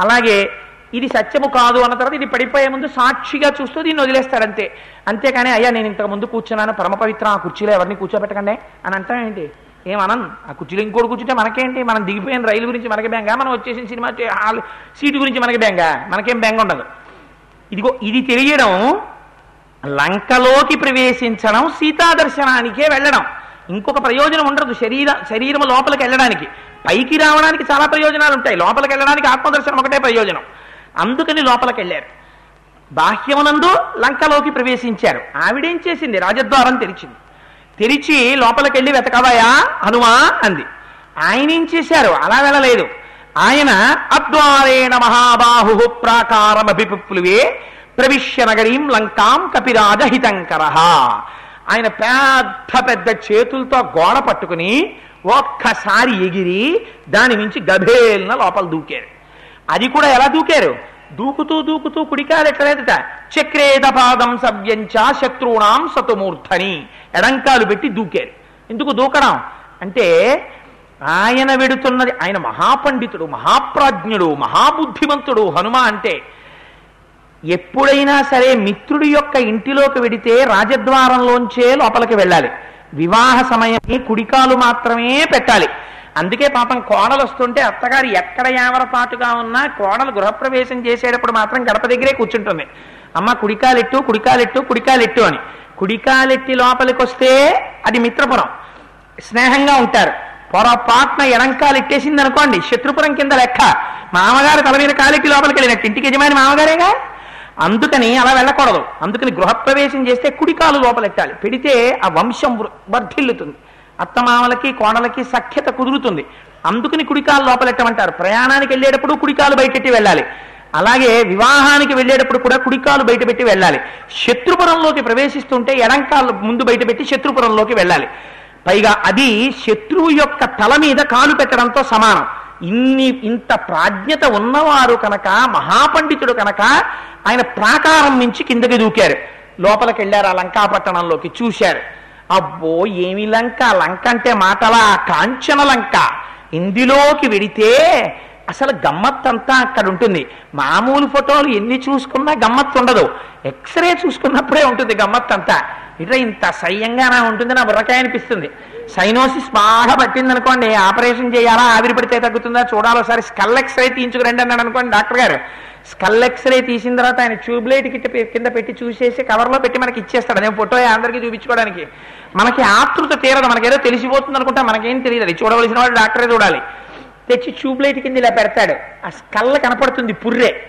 అలాగే ఇది సత్యము కాదు అన్న తర్వాత ఇది పడిపోయే ముందు సాక్షిగా చూస్తూ దీన్ని వదిలేస్తాడు అంతే అంతేకాని అయ్యా నేను ఇంతకు ముందు కూర్చున్నాను పరమ పవిత్ర ఆ కుర్చీలో ఎవరిని కూర్చోబెట్టకండి అని అంటాం ఏంటి? ఏమనం ఆ కుర్చీలో ఇంకోటి కూర్చుంటే మనకేంటి? మనం దిగిపోయిన రైలు గురించి మనకి బెంగ? మనం వచ్చేసిన సినిమా చే- హాల్ సీటు గురించి మనకి బెంగ? మనకేం బెంగ ఉండదు. ఇదిగో ఇది తెలియడం లంకలోకి ప్రవేశించడం సీతా దర్శనానికే వెళ్ళడం. ఇంకొక ప్రయోజనం ఉండదు శరీర శరీరం లోపలికి వెళ్ళడానికి. పైకి రావడానికి చాలా ప్రయోజనాలు ఉంటాయి. లోపలికి వెళ్ళడానికి ఆత్మదర్శనం ఒకటే ప్రయోజనం. అందుకని లోపలికి వెళ్ళారు బాహ్యమునందు లంకలోకి ప్రవేశించారు. ఆవిడేం చేసింది? రాజద్వారం తెరిచింది. తెరిచి లోపలికి వెళ్ళి వెతకవయా హనుమా అంది. ఆయన ఏం చేశారు? అలా వెళ్ళలేదు. ఆయన అద్వారేణ మహాబాహు ప్రాకారమభిపుప్లువే ప్రవిశ్య నగరీం లంకాం కపిరాజ హితంకర ఆయన పెద్ద పెద్ద చేతులతో గోడ పట్టుకుని ఒక్కసారి ఎగిరి దాని నుంచి గభేల్న లోపల దూకారు. అది కూడా ఎలా దూకారు? దూకుతూ దూకుతూ కుడికాలు ఎక్కలేదట. చక్రేద పాదం సవ్యంచ శత్రువుణాం సతుమూర్ధని ఎడంకాలు పెట్టి దూకారు. ఎందుకు దూకడం? అంటే ఆయన వెడుతున్నది ఆయన మహాపండితుడు మహాప్రాజ్ఞుడు మహాబుద్ధిమంతుడు హనుమ అంటే ఎప్పుడైనా సరే మిత్రుడి యొక్క ఇంటిలోకి వెడితే రాజద్వారంలోంచే లోపలికి వెళ్ళాలి. వివాహ సమయాన్ని కుడికాలు మాత్రమే పెట్టాలి. అందుకే పాపం కోడలు వస్తుంటే అత్తగారు ఎక్కడ యావరపాటుగా ఉన్నా కోడలు గృహప్రవేశం చేసేటప్పుడు మాత్రం గడప దగ్గరే కూర్చుంటుంది. అమ్మ కుడికాలెట్టు కుడికాలెట్టు కుడికాలెట్టు అని. కుడికాలెట్టి లోపలికి వస్తే అది మిత్రపురం. స్నేహంగా ఉంటారు. పొరపాట్న ఎడంకాలు ఇట్టేసింది అనుకోండి శత్రుపురం కింద లెక్క. మామగారు తల మీద కాలెట్టి లోపలికి వెళ్ళినట్టు. ఇంటికి యజమాని మామగారేగా? అందుకని అలా వెళ్ళకూడదు. అందుకని గృహప్రవేశం చేస్తే కుడికాలు లోపలెట్టాలి. పెడితే ఆ వంశం వర్ధిల్లుతుంది. అత్తమామలకి కోడలకి సఖ్యత కుదురుతుంది. అందుకని కుడికాలు లోపలెట్టమంటారు. ప్రయాణానికి వెళ్ళేటప్పుడు కుడికాలు బయటెట్టి వెళ్ళాలి. అలాగే వివాహానికి వెళ్ళేటప్పుడు కూడా కుడికాలు బయటపెట్టి వెళ్ళాలి. శత్రుపురంలోకి ప్రవేశిస్తుంటే ఎడంకాలు ముందు బయటపెట్టి శత్రుపురంలోకి వెళ్ళాలి. పైగా అది శత్రువు యొక్క తల మీద కాలు పెట్టడంతో సమానం. ఇన్ని ఇంత ప్రాజ్ఞత ఉన్నవారు కనుక మహాపండితుడు కనుక ఆయన ప్రాకారం నుంచి కిందకి దూకారు. లోపలికి వెళ్ళారు ఆ లంకాపట్టణంలోకి చూశారు. అబ్బో ఏమి లంక? లంక అంటే మాటలా? కాంచన లంక. ఇందులోకి వెడితే అసలు గమ్మత్తంతా అక్కడ ఉంటుంది మామూలు ఫోటోలు ఎన్ని చూసుకున్నా గమ్మత్తు ఉండదు. ఎక్స్రే చూసుకున్నప్పుడే ఉంటుంది గమ్మత్తంతా. ఇట్లా ఇంత సయ్యంగానే ఉంటుంది నా బుర్రకాయ అనిపిస్తుంది. సైనోసిస్ బాగా పట్టింది అనుకోండి ఆపరేషన్ చేయాలా? ఆవిరి పడితే తగ్గుతుందా? చూడాలి ఒకసారి. స్కల్ ఎక్స్రే తీయించుకురండి అన్నాడు అనుకోండి డాక్టర్ గారు. స్కల్ ఎక్స్రే తీసిన తర్వాత ఆయన ట్యూబ్లైట్ కింద పెట్టి చూసేసి కవర్లో పెట్టి మనకి ఇచ్చేస్తాడు. నేను ఫోటో అందరికీ చూపించుకోవడానికి. మనకి ఆతృత తీరదు. మనకేదో తెలిసిపోతుంది అనుకుంటా. మనకేం తెలియదు. అది చూడవలసిన వాడు డాక్టరే చూడాలి. తెచ్చి ట్యూబ్లైట్ కింద ఇలా పెడతాడు. ఆ స్కల్ కనపడుతుంది పుర్రే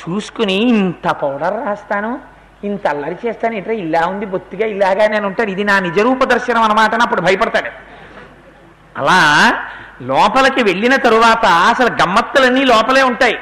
చూసుకుని ఇంత పౌడర్ రాస్తాను. ఇంత అల్లరి చేస్తాను. ఇట్లా ఇలా ఉంది బొత్తిగా ఇలాగా నేను ఉంటాను ఇది నా నిజరూప దర్శనం అనమాట అని అప్పుడు భయపడతాడు. అలా లోపలికి వెళ్ళిన తరువాత అసలు గమ్మత్తులన్నీ లోపలే ఉంటాయి.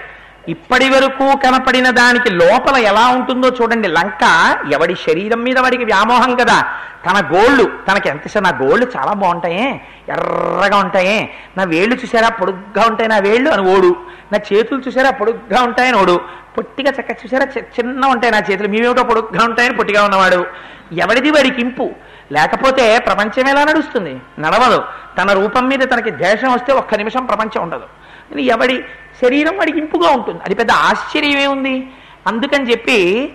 ఇప్పటి వరకు కనపడిన దానికి లోపల ఎలా ఉంటుందో చూడండి. లంక ఎవడి శరీరం మీద వాడికి వ్యామోహం కదా. తన గోళ్ళు తనకి ఎంత నా గోళ్ళు చాలా బాగుంటాయే. ఎర్రగా ఉంటాయే. నా వేళ్ళు చూసారా? పొడుగ్గా ఉంటాయి నా వేళ్ళు అని ఓడు. నా చేతులు చూసారా? పొడుగ్గా ఉంటాయని ఓడు. పొట్టిగా చక్క చూసారా? చి- చిన్న ఉంటాయి నా చేతులు. మీవేమిటో పొడుగ్గా ఉంటాయని పొట్టిగా ఉన్నవాడు. ఎవడిది వాడికి ఇంపు లేకపోతే ప్రపంచం ఎలా నడుస్తుంది? నడవదు. తన రూపం మీద తనకి ద్వేషం వస్తే ఒక్క నిమిషం ప్రపంచం ఉండదు. అని ఎవడి శరీరం వాడికి ఇంపుగా ఉంటుంది. అది పెద్ద ఆశ్చర్యమే ఉంది. అందుకని చెప్పి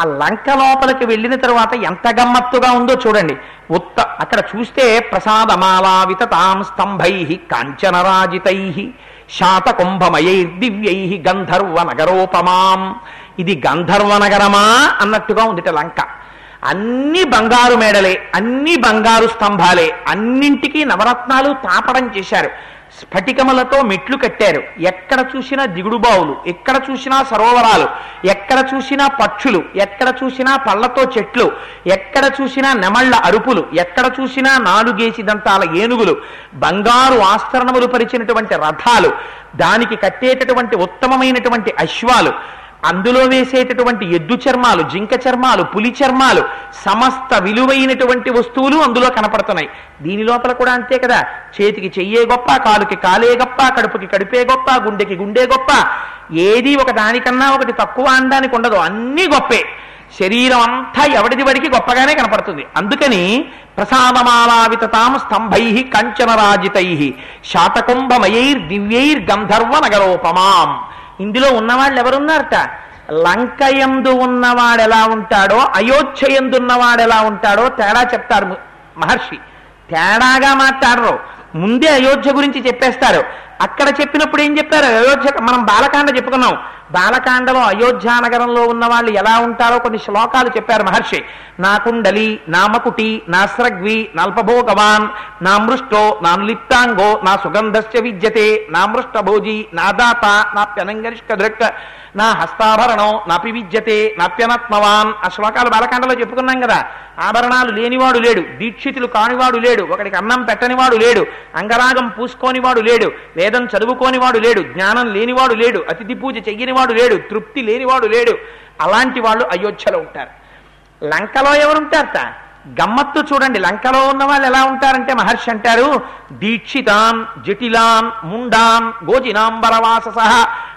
ఆ లంక లోపలికి వెళ్ళిన తరువాత ఎంత గమ్మత్తుగా ఉందో చూడండి. ఉత్త అక్కడ చూస్తే ప్రసాదమాలావిత తాం స్తంభై కాంచనరాజితై శాతకుంభమయై దివ్యై గంధర్వ నగరోపమాం ఇది గంధర్వ నగరమా అన్నట్టుగా ఉందిట లంక. అన్ని బంగారు మేడలే అన్ని బంగారు స్తంభాలే అన్నింటికీ నవరత్నాలు తాపడం చేశారు. స్ఫటికములతో మెట్లు కట్టారు. ఎక్కడ చూసినా దిగుడు బావులు ఎక్కడ చూసినా సరోవరాలు ఎక్కడ చూసినా పక్షులు ఎక్కడ చూసినా పళ్ళతో చెట్లు ఎక్కడ చూసినా నెమళ్ళ అరుపులు ఎక్కడ చూసినా నాలుగేసి దంతాల ఏనుగులు బంగారు ఆస్తరణములు పరిచినటువంటి రథాలు దానికి కట్టేటటువంటి ఉత్తమమైనటువంటి అశ్వాలు అందులో వేసేటటువంటి ఎద్దు చర్మాలు జింక చర్మాలు పులి చర్మాలు సమస్త విలువైనటువంటి వస్తువులు అందులో కనపడుతున్నాయి. దీని లోపల కూడా అంతే కదా. చేతికి చెయ్యే గొప్ప కాలుకి కాలే గొప్ప కడుపుకి కడుపే గొప్ప గుండెకి గుండె గొప్ప. ఏది ఒక దానికన్నా ఒకటి తక్కువ అనడానికి ఉండదు. అన్నీ గొప్పే. శరీరం అంతా ఎవడిది వడికి గొప్పగానే కనపడుతుంది. అందుకని ప్రసాదమాలావితాం స్తంభై కంచనరాజితై శాతకుంభమయైర్ దివ్యైర్ గంధర్వ నగరోపమాం. ఇందులో ఉన్నవాళ్ళు ఎవరున్నారట? లంకయందు ఉన్నవాడు ఎలా ఉంటాడో అయోధ్యయందు ఉన్నవాడు ఎలా ఉంటాడో తేడా చెప్తారు మహర్షి. తేడాగా మాట్లాడరు. ముందే అయోధ్య గురించి చెప్పేస్తారు. అక్కడ చెప్పినప్పుడు ఏం చెప్పారు? అయోధ్య మనం బాలకాండ చెప్పుకున్నాం. బాలకాండలో అయోధ్యానగరంలో ఉన్న వాళ్ళు ఎలా ఉంటారో కొన్ని శ్లోకాలు చెప్పారు మహర్షి. నా కుండలి నామకుటి నా నల్పభోగవాన్ నా మృష్టో నా లిప్తాంగో నా సుగంధస్య విద్యతే నా మృష్టభోజి నా దాత నా ప్యనంగరిష్క దృక్ నా హస్తాభరణం నాపి విద్యతే నాప్యనత్మవాన్ ఆ శ్లోకాలు బాలకాండలో చెప్పుకున్నాం కదా. ఆభరణాలు లేనివాడు లేడు దీక్షితులు కానివాడు లేడు ఒకడికి అన్నం పెట్టనివాడు లేడు అంగరాగం పూసుకోనివాడు లేడు వేదం చదువుకోనివాడు లేడు జ్ఞానం లేనివాడు లేడు అతిథి పూజ చెయ్యనివాడు లేడు తృప్తి లేనివాడు లేడు. అలాంటి వాళ్ళు అయోధ్యలో ఉంటారు. లంకలో ఎవరుంటారట? గమ్మత్తు చూడండి లంకలో ఉన్న వాళ్ళు ఎలా ఉంటారంటే మహర్షి అంటారు దీక్షితాం జటిలాం ముండాం గోజినాంబరవాస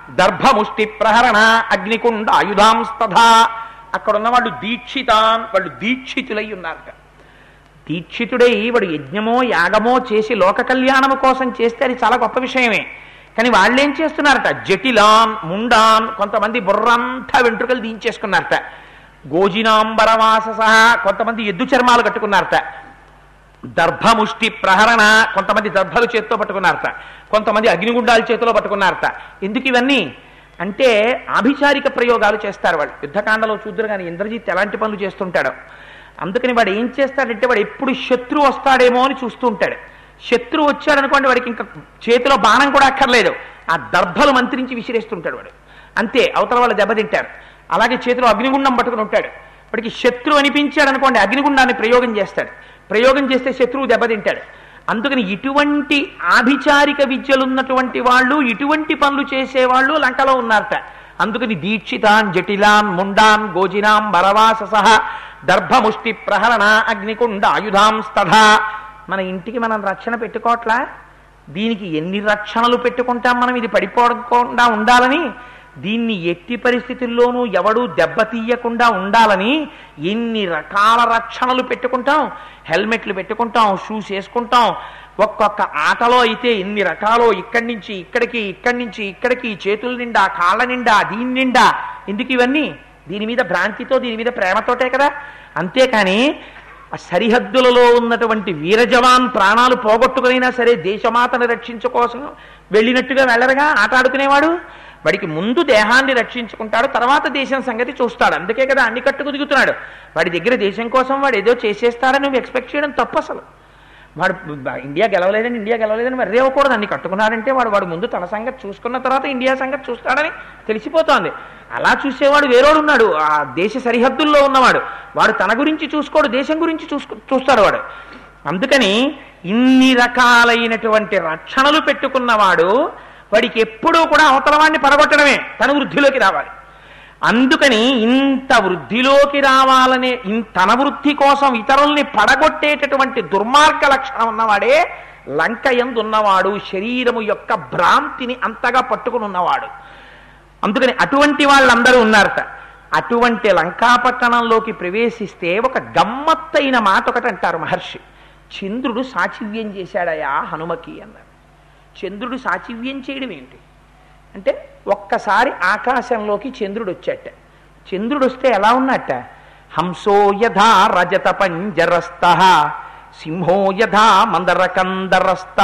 దర్భముష్టి ప్రహరణ అగ్నికుండ ఆయుధాంస్తథా. అక్కడ ఉన్న దీక్షితాం వాళ్ళు దీక్షితులై ఉన్నారట. దీక్షితుడై వాడు యజ్ఞమో యాగమో చేసి లోక కళ్యాణము కోసం చేస్తే అది చాలా గొప్ప విషయమే. కానీ వాళ్ళేం చేస్తున్నారట? జటిలాన్ ముండాన్ కొంతమంది బుర్రంతా వెంట్రుకలు దించేసుకున్నారట. గోజినాంబరవాస సహా కొంతమంది ఎద్దు చర్మాలు కట్టుకున్నారట. దర్భముష్టి ప్రహరణ కొంతమంది దర్భలు చేతితో పట్టుకున్నారట. కొంతమంది అగ్నిగుండాల చేతిలో పట్టుకున్నారట. ఎందుకు ఇవన్నీ? అంటే ఆభిచారిక ప్రయోగాలు చేస్తారు వాళ్ళు. యుద్ధకాండలో చూద్దరు కానీ ఇంద్రజిత్ ఎలాంటి పనులు చేస్తుంటాడు. అందుకని వాడు ఏం చేస్తాడంటే వాడు ఎప్పుడు శత్రువు వస్తాడేమో అని చూస్తూ ఉంటాడు. శత్రువు వచ్చాడనుకోండి వాడికి ఇంకా చేతిలో బాణం కూడా అక్కర్లేదు. ఆ దర్భలు మంత్రించి విసిరేస్తుంటాడు వాడు. అంతే అవతల వాళ్ళు దెబ్బతింటారు. అలాగే చేతిలో అగ్నిగుండం పట్టుకుని ఉంటాడు. వాడికి శత్రువు అనిపించాడు అనుకోండి అగ్నిగుండాన్ని ప్రయోగం చేస్తాడు. ప్రయోగం చేస్తే శత్రువు దెబ్బతింటాడు. అందుకని ఇటువంటి ఆభిచారిక విద్యలున్నటువంటి వాళ్ళు ఇటువంటి పనులు చేసేవాళ్ళు లంకలో ఉన్నారట. అందుకని దీక్షితాన్ జటిలాన్ ముండాన్ గోజినాం బరవాస సహ దర్భముష్టి ప్రహరణ అగ్నికుండ ఆయుధాంస్తథా మన ఇంటికి మనం రక్షణ పెట్టుకోవట్లా? దీనికి ఎన్ని రక్షణలు పెట్టుకుంటాం మనం? ఇది పడిపోకుండా ఉండాలని దీన్ని ఎట్టి పరిస్థితుల్లోనూ ఎవడూ దెబ్బతీయకుండా ఉండాలని ఎన్ని రకాల రక్షణలు పెట్టుకుంటాం? హెల్మెట్లు పెట్టుకుంటాం షూస్ వేసుకుంటాం. ఒక్కొక్క ఆటలో అయితే ఎన్ని రకాలో ఇక్కడి నుంచి ఇక్కడికి ఇక్కడి నుంచి ఇక్కడికి చేతుల నిండా కాళ్ళ నిండా దీని నిండా. ఎందుకు ఇవన్నీ? దీని మీద భ్రాంతితో దీని మీద ప్రేమతోటే కదా. అంతేకాని ఆ సరిహద్దులలో ఉన్నటువంటి వీర జవాన్ ప్రాణాలు పోగొట్టుకునైనా సరే దేశమాతను రక్షించుకోసం వెళ్ళినట్టుగా వెళ్ళరగా ఆటాడుకునేవాడు వాడికి ముందు దేహాన్ని రక్షించుకుంటాడు తర్వాత దేశం సంగతి చూస్తాడు. అందుకే కదా అన్ని కట్టుకు దిగుతున్నాడు వాడి దగ్గర దేశం కోసం వాడు ఏదో చేసేస్తాడని నువ్వు ఎక్స్పెక్ట్ చేయడం తప్పు అసలు. వాడు ఇండియా గెలవలేదని ఇండియా గెలవలేదని మరి రేవకూడదు. అన్ని కట్టుకున్నాడంటే వాడు వాడు ముందు తన సంగతి చూసుకున్న తర్వాత ఇండియా సంగతి చూస్తాడని తెలిసిపోతోంది. అలా చూసేవాడు వేరోడు ఉన్నాడు ఆ దేశ సరిహద్దుల్లో ఉన్నవాడు. వాడు తన గురించి చూసుకోడు దేశం గురించి చూసుకో చూస్తాడు వాడు. అందుకని ఇన్ని రకాలైనటువంటి రక్షణలు పెట్టుకున్నవాడు వాడికి ఎప్పుడూ కూడా అవతలవాడిని పడగొట్టడమే. తన వృద్ధిలోకి రావాలి. అందుకని ఇంత వృద్ధిలోకి రావాలనే ఇన్- తన వృద్ధి కోసం ఇతరుల్ని పడగొట్టేటటువంటి దుర్మార్గ లక్షణం ఉన్నవాడే లంక ఉన్నవాడు శరీరము యొక్క భ్రాంతిని అంతగా పట్టుకుని ఉన్నవాడు. అందుకని అటువంటి వాళ్ళందరూ ఉన్నారట. అటువంటి లంకాపట్టణంలోకి ప్రవేశిస్తే ఒక గమ్మత్తైన మాట ఒకటి అంటారు మహర్షి. చంద్రుడు సాచివ్యం చేశాడయా హనుమకి అన్నారు. చంద్రుడు సాచివ్యం చేయడం ఏంటి? అంటే ఒక్కసారి ఆకాశంలోకి చంద్రుడు వచ్చాట. చంద్రుడు వస్తే ఎలా ఉన్నట్ట? హంసో యథా రజత పంజరస్థ సింహో యథా మందరకందరస్థ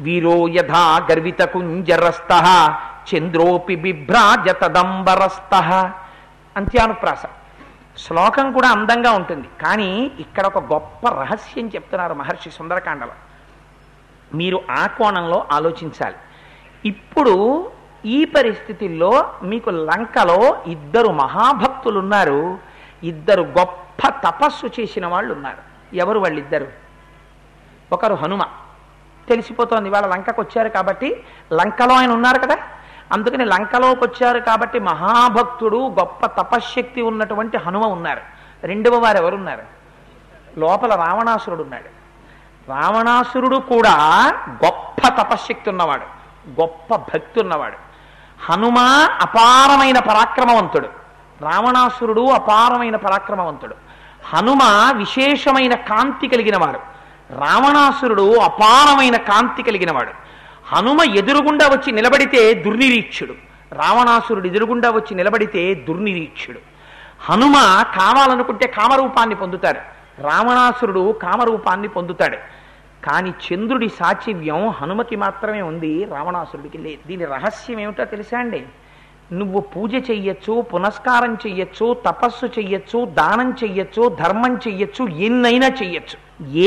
వీరో యథా గర్విత కుంజరస్థ చంద్రోపి బిభ్రాజతదంబరస్థ అంత్యానుప్రాస. శ్లోకం కూడా అందంగా ఉంటుంది. కానీ ఇక్కడ ఒక గొప్ప రహస్యం చెప్తున్నారు మహర్షి సుందరకాండలో. మీరు ఆ కోణంలో ఆలోచించాలి. ఇప్పుడు ఈ పరిస్థితుల్లో మీకు లంకలో ఇద్దరు మహాభక్తులు ఉన్నారు ఇద్దరు గొప్ప తపస్సు చేసిన వాళ్ళు ఉన్నారు ఎవరు వాళ్ళిద్దరు? ఒకరు హనుమ. తెలిసిపోతోంది వాళ్ళ లంకకు వచ్చారు కాబట్టి లంకలో ఆయన ఉన్నారు కదా. అందుకని లంకలోకి వచ్చారు కాబట్టి మహాభక్తుడు గొప్ప తపశ్శక్తి ఉన్నటువంటి హనుమ ఉన్నారు. రెండవ వారు ఎవరున్నారు? లోపల రావణాసురుడు ఉన్నాడు. రావణాసురుడు కూడా గొప్ప తపశ్శక్తి ఉన్నవాడు. గొప్ప భక్తి ఉన్నవాడు. హనుమ అపారమైన పరాక్రమవంతుడు. రావణాసురుడు అపారమైన పరాక్రమవంతుడు. హనుమ విశేషమైన కాంతి కలిగినవాడు. రావణాసురుడు అపారమైన కాంతి కలిగినవాడు. హనుమ ఎదురుగుండా వచ్చి నిలబడితే దుర్నిరీక్షుడు. రావణాసురుడు ఎదురుగుండా వచ్చి నిలబడితే దుర్నిరీక్షుడు. హనుమ కావాలనుకుంటే కామరూపాన్ని పొందుతాడు. రావణాసురుడు కామరూపాన్ని పొందుతాడు. కానీ చంద్రుడి సాచివ్యం హనుమకి మాత్రమే ఉంది రావణాసురుడికి లేదు దీని రహస్యం ఏమిటో తెలుసా అండి? నువ్వు పూజ చెయ్యొచ్చు పునస్కారం చెయ్యొచ్చు తపస్సు చెయ్యొచ్చు దానం చెయ్యొచ్చు ధర్మం చెయ్యొచ్చు ఎన్నైనా చెయ్యొచ్చు.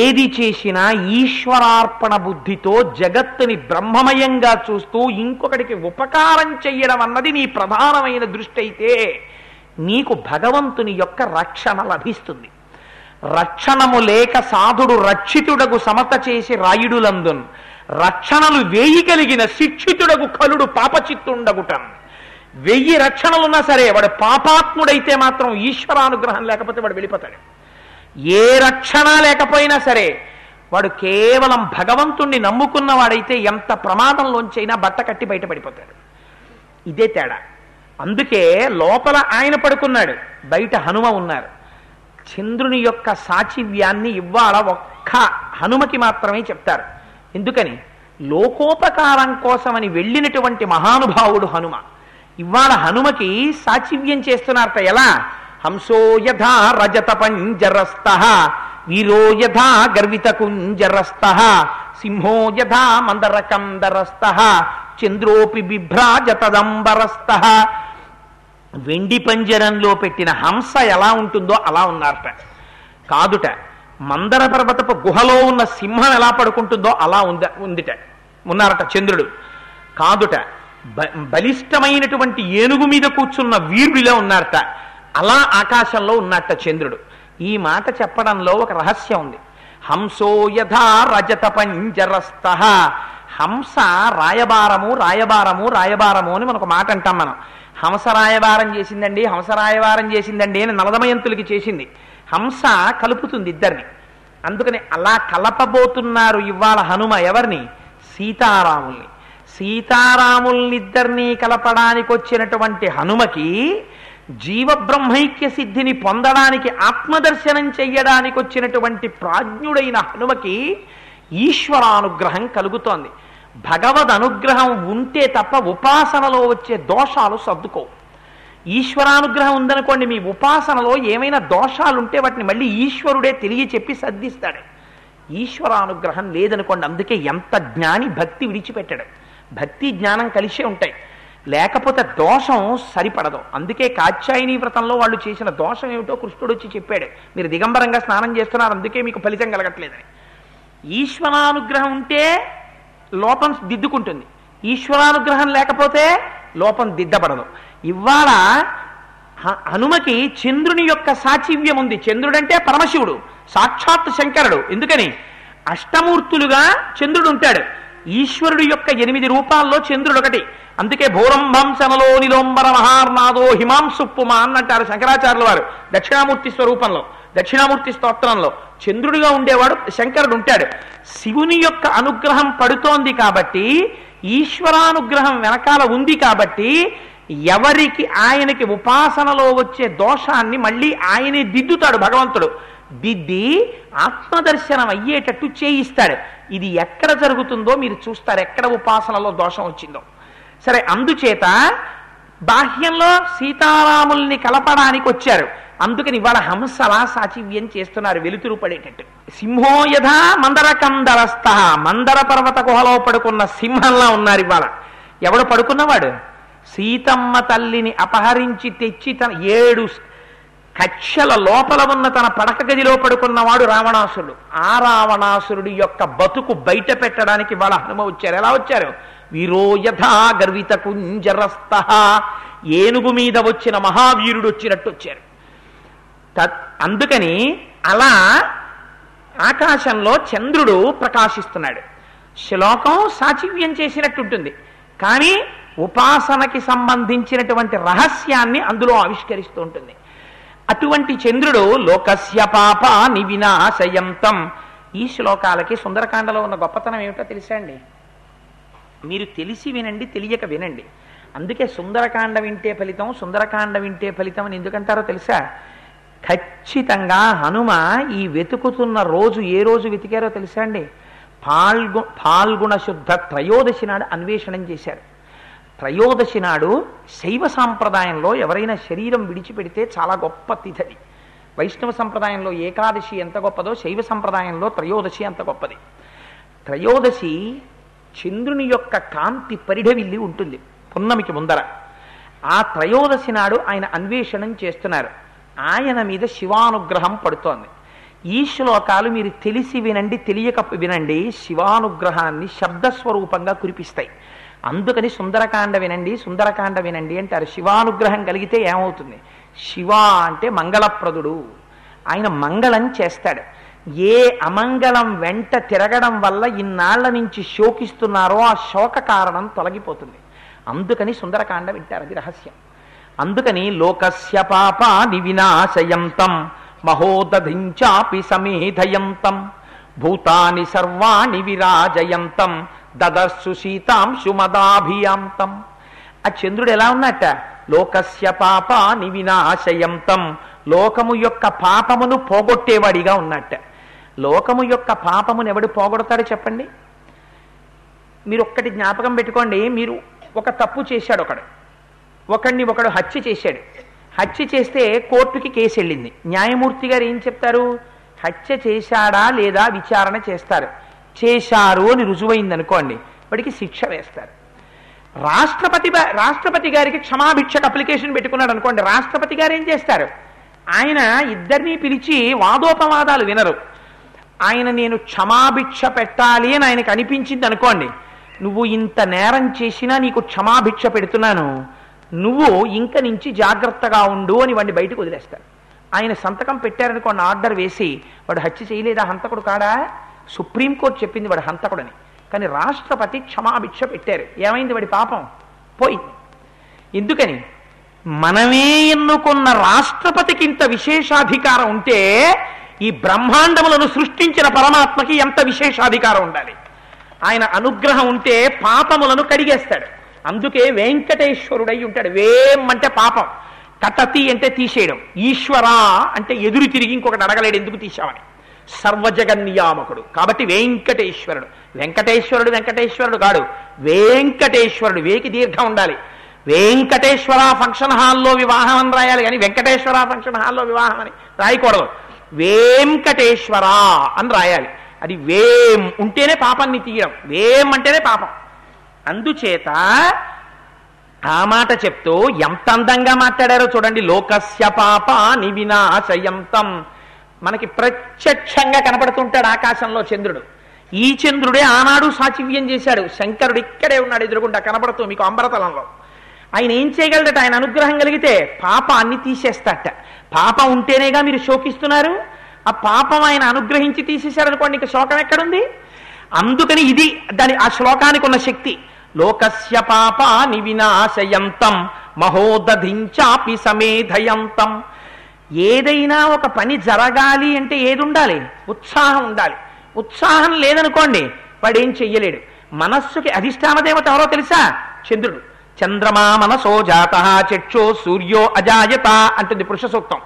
ఏది చేసినా ఈశ్వరార్పణ బుద్ధితో జగత్తుని బ్రహ్మమయంగా చూస్తూ ఇంకొకటికి ఉపకారం చెయ్యడం అన్నది నీ ప్రధానమైన దృష్టి అయితే నీకు భగవంతుని యొక్క రక్షణ లభిస్తుంది. రక్షణము లేక సాధుడు రక్షితుడకు సమత చేసి రాయుడులందున్. రక్షణలు వేయి కలిగిన శిక్షితుడకు కలుడు పాపచిత్తుండగుటం వెయ్యి రక్షణలున్నా సరే వాడు పాపాత్ముడైతే మాత్రం ఈశ్వరానుగ్రహం లేకపోతే వాడు వెళ్ళిపోతాడు. ఏ రక్షణ లేకపోయినా సరే వాడు కేవలం భగవంతుణ్ణి నమ్ముకున్న వాడైతే ఎంత ప్రమాదంలోంచైనా బట్ట కట్టి బయటపడిపోతాడు ఇదే తేడా. అందుకే లోపల ఆయన పడుకున్నాడు. బయట హనుమ ఉన్నారు. చంద్రుని యొక్క సాచివ్యాన్ని ఇవ్వాల ఒక్క హనుమకి మాత్రమే చెప్తారు. ఎందుకని? లోకోపకారం కోసమని వెళ్ళినటువంటి మహానుభావుడు హనుమ. ఇవాళ హనుమకి సాచివ్యం చేస్తున్నారట ఎలా? హంసో యథా రజత పంజరస్థ వీరో యథా గర్విత కుంజరస్థ సింహో యథా మందరకందరస్థ చంద్రోపి బిభ్రాజతదంబరస్థ వెండి పంజరంలో పెట్టిన హంస ఎలా ఉంటుందో అలా ఉన్నారట. కాదుట మందర పర్వతపు గుహలో ఉన్న సింహం ఎలా పడుకుంటుందో అలా ఉంద ఉందిట. ఉన్నారట చంద్రుడు. కాదుట బ- బలిష్టమైనటువంటి ఏనుగు మీద కూర్చున్న వీరుడిలా ఉన్నారట. అలా ఆకాశంలో ఉన్నట్ట చంద్రుడు. ఈ మాట చెప్పడంలో ఒక రహస్యం ఉంది. హంసో యథా రజత పంజరస్థ హంస రాయబారము రాయబారము రాయబారము అని మనకు మాట అంటాం మనం. హంసరాయవారం చేసిందండి హంసరాయవారం చేసిందండి అని నలదమయంతులకి చేసింది. హంస కలుపుతుంది ఇద్దరిని. అందుకని అలా కలపబోతున్నారు ఇవాళ హనుమ ఎవరిని? సీతారాముల్ని. సీతారాముల్నిద్దరినీ కలపడానికి వచ్చినటువంటి హనుమకి జీవబ్రహ్మైక్య సిద్ధిని పొందడానికి ఆత్మదర్శనం చెయ్యడానికి వచ్చినటువంటి ప్రాజ్ఞుడైన హనుమకి ఈశ్వరానుగ్రహం కలుగుతోంది. భగవద్ అనుగ్రహం ఉంటే తప్ప ఉపాసనలో వచ్చే దోషాలు సర్దుకో. ఈశ్వరానుగ్రహం ఉందనుకోండి మీ ఉపాసనలో ఏమైనా దోషాలుంటే వాటిని మళ్ళీ ఈశ్వరుడే తెలియచెప్పి సర్దిస్తాడు. ఈశ్వరానుగ్రహం లేదనుకోండి అందుకే ఎంత జ్ఞాని భక్తి విడిచిపెట్టాడు. భక్తి జ్ఞానం కలిసే ఉంటాయి. లేకపోతే దోషం సరిపడదు. అందుకే కాత్యాయని వ్రతంలో వాళ్ళు చేసిన దోషం ఏమిటో కృష్ణుడు వచ్చి చెప్పాడు. మీరు దిగంబరంగా స్నానం చేస్తున్నారు అందుకే మీకు ఫలితం కలగట్లేదని. ఈశ్వరానుగ్రహం ఉంటే లోపం దిద్దుకుంటుంది. ఈశ్వరానుగ్రహం లేకపోతే లోపం దిద్దపడదు ఇవాళ హనుమకి చంద్రుని యొక్క సాచివ్యం ఉంది. చంద్రుడంటే పరమశివుడు సాక్షాత్ శంకరుడు. ఎందుకని? అష్టమూర్తులుగా చంద్రుడు ఉంటాడు. ఈశ్వరుడు యొక్క ఎనిమిది రూపాల్లో చంద్రుడు ఒకటి. అందుకే భూరంభం శనలో నిలోంబర మహార్నాదో హిమాంసుప్పుమా అన్నంటారు శంకరాచార్యుల వారు దక్షిణామూర్తి స్వరూపంలో. దక్షిణామూర్తి స్తోత్రంలో చంద్రుడిగా ఉండేవాడు శంకరుడు ఉంటాడు. శివుని యొక్క అనుగ్రహం పడుతోంది కాబట్టి ఈశ్వరానుగ్రహం వెనకాల ఉంది కాబట్టి ఎవరికి ఆయనకి ఉపాసనలో వచ్చే దోషాన్ని మళ్ళీ ఆయనే దిద్దుతాడు భగవంతుడు. దిద్ది ఆత్మదర్శనం అయ్యేటట్టు చేయిస్తాడు. ఇది ఎక్కడ జరుగుతుందో మీరు చూస్తారు ఎక్కడ ఉపాసనలో దోషం వచ్చిందో. సరే అందుచేత బాహ్యంలో సీతారాముల్ని కలపడానికి వచ్చారు. అందుకని ఇవాళ హంసలా సాచివ్యం చేస్తున్నారు వెలుతురు పడేటట్టు. సింహోయధ మందర కందరస్థ మందర పర్వత గుహలో పడుకున్న సింహంలా ఉన్నారు ఇవాళ. ఎవడు పడుకున్నవాడు? సీతమ్మ తల్లిని అపహరించి తెచ్చి తన ఏడు కక్షల లోపల ఉన్న తన పడక గదిలో పడుకున్నవాడు రావణాసురుడు. ఆ రావణాసురుడి యొక్క బతుకు బయట పెట్టడానికి వాళ్ళ హనుమ వచ్చారు. ఎలా వచ్చారు? వీరో యథా గర్విత కుంజరస్థ. ఏనుగు మీద వచ్చిన మహావీరుడు వచ్చినట్టు వచ్చారు. అందుకని అలా ఆకాశంలో చంద్రుడు ప్రకాశిస్తున్నాడు. శ్లోకం సాచివ్యం చేసినట్టుంటుంది కానీ ఉపాసనకి సంబంధించినటువంటి రహస్యాన్ని అందులో ఆవిష్కరిస్తూ ఉంటుంది. అటువంటి చంద్రుడు లోకస్య పాప నివినాశయంతం ఈ శ్లోకాలకి సుందరకాండలో ఉన్న గొప్పతనం ఏమిటో తెలుసా అండి? మీరు తెలిసి వినండి తెలియక వినండి. అందుకే సుందరకాండ వింటే ఫలితం సుందరకాండ వింటే ఫలితం అని ఎందుకంటారో తెలుసా? ఖచ్చితంగా హనుమ ఈ వెతుకుతున్న రోజు ఏ రోజు వెతికారో తెలుసా అండి? పాల్గు పాల్గుణ శుద్ధ త్రయోదశి నాడు అన్వేషణం చేశారు. త్రయోదశి నాడు శైవ సాంప్రదాయంలో ఎవరైనా శరీరం విడిచిపెడితే చాలా గొప్ప తిథది వైష్ణవ సంప్రదాయంలో ఏకాదశి ఎంత గొప్పదో శైవ సంప్రదాయంలో త్రయోదశి అంత గొప్పది. త్రయోదశి చంద్రుని యొక్క కాంతి పరిఢవిల్లి ఉంటుంది పున్నమికి ముందర. ఆ త్రయోదశి నాడు ఆయన అన్వేషణం చేస్తున్నారు. ఆయన మీద శివానుగ్రహం పడుతోంది. ఈ శ్లోకాలు మీరు తెలిసి వినండి తెలియక వినండి శివానుగ్రహాన్ని శబ్దస్వరూపంగా కురిపిస్తాయి. అందుకని సుందరకాండ వినండి సుందరకాండ వినండి అంటారు. శివానుగ్రహం కలిగితే ఏమవుతుంది? శివ అంటే మంగళప్రదుడు. ఆయన మంగళం చేస్తాడు. ఏ అమంగళం వెంట తిరగడం వల్ల ఇన్నాళ్ళ నుంచి శోకిస్తున్నారో ఆ శోక కారణం తొలగిపోతుంది. అందుకని సుందరకాండ వింటారు. అది రహస్యం. అందుకని లోకస్య పాపాని వినాశయంతం మహోదధించాపి సమేధయంతం భూతాని సర్వాణి విరాజయంతం దదర్సు సీతాంశు మదాభియాంతం. ఆ చంద్రుడు ఎలా ఉన్నట్ట లోకస్య పాపాని వినాశయంతం లోకము యొక్క పాపమును పోగొట్టేవాడిగా ఉన్నట్ట లోకము యొక్క పాపమును ఎవడు పోగొడతాడు చెప్పండి. మీరు ఒక్కటి జ్ఞాపకం పెట్టుకోండి మీరు ఒక తప్పు చేశాడు ఒకడు. ఒకడిని ఒకడు హత్య చేశాడు. హత్య చేస్తే కోర్టుకి కేసు వెళ్ళింది. న్యాయమూర్తి గారు ఏం చెప్తారు? హత్య చేశాడా లేదా విచారణ చేస్తారు. చేశారు అని రుజువైంది అనుకోండి వాడికి శిక్ష వేస్తారు. రాష్ట్రపతి రాష్ట్రపతి గారికి క్షమాభిక్షకు అప్లికేషన్ పెట్టుకున్నాడు అనుకోండి. రాష్ట్రపతి గారు ఏం చేస్తారు? ఆయన ఇద్దరినీ పిలిచి వాదోపవాదాలు వినరు. ఆయన నేను క్షమాభిక్ష పెట్టాలి అని ఆయనకు అనిపించింది అనుకోండి నువ్వు ఇంత నేరం చేసినా నీకు క్షమాభిక్ష పెడుతున్నాను. నువ్వు ఇంక నుంచి జాగ్రత్తగా ఉండు అని వాడిని బయటకు వదిలేస్తాడు. ఆయన సంతకం పెట్టారనుకోండి ఆర్డర్ వేసి వాడు హత్య చేయలేదా? హంతకుడు కాడా? సుప్రీంకోర్టు చెప్పింది వాడు హంతకుడని. కానీ రాష్ట్రపతి క్షమాభిక్ష పెట్టారు. ఏమైంది వాడి పాపం? పోయింది ఎందుకని? మనమే ఎన్నుకున్న రాష్ట్రపతికి ఇంత విశేషాధికారం ఉంటే ఈ బ్రహ్మాండములను సృష్టించిన పరమాత్మకి ఎంత విశేషాధికారం ఉండాలి? ఆయన అనుగ్రహం ఉంటే పాపములను కడిగేస్తాడు. అందుకే వెంకటేశ్వరుడై ఉంటాడు. వేం అంటే పాపం. కటతి అంటే తీసేయడం. ఈశ్వరా అంటే ఎదురు తిరిగి ఇంకొకటి అడగలేడు ఎందుకు తీసామని సర్వజగన్నియామకుడు. కాబట్టి వెంకటేశ్వరుడు. వెంకటేశ్వరుడు వెంకటేశ్వరుడు కాడు. వెంకటేశ్వరుడు. వేకి దీర్ఘం ఉండాలి. వెంకటేశ్వర ఫంక్షన్ హాల్లో వివాహం అని రాయాలి కానీ వెంకటేశ్వర ఫంక్షన్ హాల్లో వివాహం అని రాయకూడదు. వేంకటేశ్వర అని రాయాలి. అది వేం ఉంటేనే పాపాన్ని తీయడం. వేం అంటేనే పాపం. అందుచేత ఆ మాట చెప్తూ ఎంత అందంగా మాట్లాడారో చూడండి. లోకస్య పాప నివినాశయంతం మనకి ప్రత్యక్షంగా కనపడుతుంటాడు ఆకాశంలో చంద్రుడు. ఈ చంద్రుడే ఆనాడు సాచివ్యం చేశాడు. శంకరుడు ఇక్కడే ఉన్నాడు ఎదురుగుండా కనపడుతూ మీకు అంబరతలంలో. ఆయన ఏం చేయగలడట? ఆయన అనుగ్రహం కలిగితే పాపాన్ని తీసేస్తాట పాపం ఉంటేనేగా మీరు శోకిస్తున్నారు. ఆ పాపం ఆయన అనుగ్రహించి తీసేశారనుకోండి ఇంకా శోకం ఎక్కడుంది? అందుకని ఇది దాని ఆ శ్లోకానికి ఉన్న శక్తి. లోకస్య పాపాని వినాశయంతం. మహోదధించాపి సమేధయంతం. ఏదైనా ఒక పని జరగాలి అంటే ఏది ఉండాలి ఉత్సాహం ఉండాలి. ఉత్సాహం లేదనుకోండి వాడేం చెయ్యలేడు. మనస్సుకి అధిష్టాన దేవత ఎవరో తెలుసా? చంద్రుడు. చంద్రమా మనసో జాత చక్షో సూర్యో అజాయత అంటుంది పురుష సూక్తం.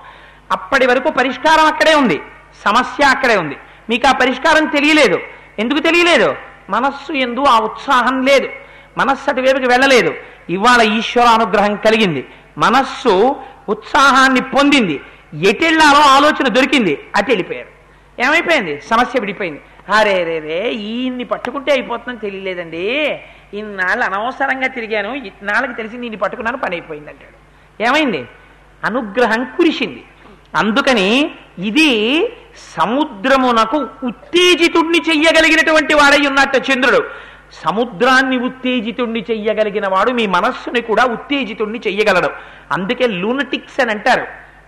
అప్పటి వరకు పరిష్కారం అక్కడే ఉంది. సమస్య అక్కడే ఉంది. మీకు ఆ పరిష్కారం తెలియలేదు. ఎందుకు తెలియలేదు? మనస్సు ఎందు ఆ ఉత్సాహం లేదు. మనస్సు అటువైపుకి వెళ్ళలేదు. ఇవాళ ఈశ్వర అనుగ్రహం కలిగింది. మనస్సు ఉత్సాహాన్ని పొందింది. ఎటెళ్ళాలో ఆలోచన దొరికింది. అటు వెళ్ళిపోయారు. ఏమైపోయింది? సమస్య విడిపోయింది. అరే రే రే ఈయన్ని పట్టుకుంటే అయిపోతుందని తెలియలేదండి. ఇన్నాళ్ళు అనవసరంగా తిరిగాను. ఇన్నాళ్ళకి తెలిసి నేను పట్టుకున్నాను పని అయిపోయింది అంటాడు. ఏమైంది? అనుగ్రహం కురిసింది. అందుకని ఇది సముద్రమునకు ఉత్తేజితుడిని చెయ్యగలిగినటువంటి వాడై ఉన్నట్టు చంద్రుడు. సముద్రాన్ని ఉత్తేజితుణ్ణి చెయ్యగలిగిన వాడు మీ మనస్సుని కూడా ఉత్తేజితుణ్ణి చెయ్యగలడు. అందుకే లూనటిక్స్ అని అంటారు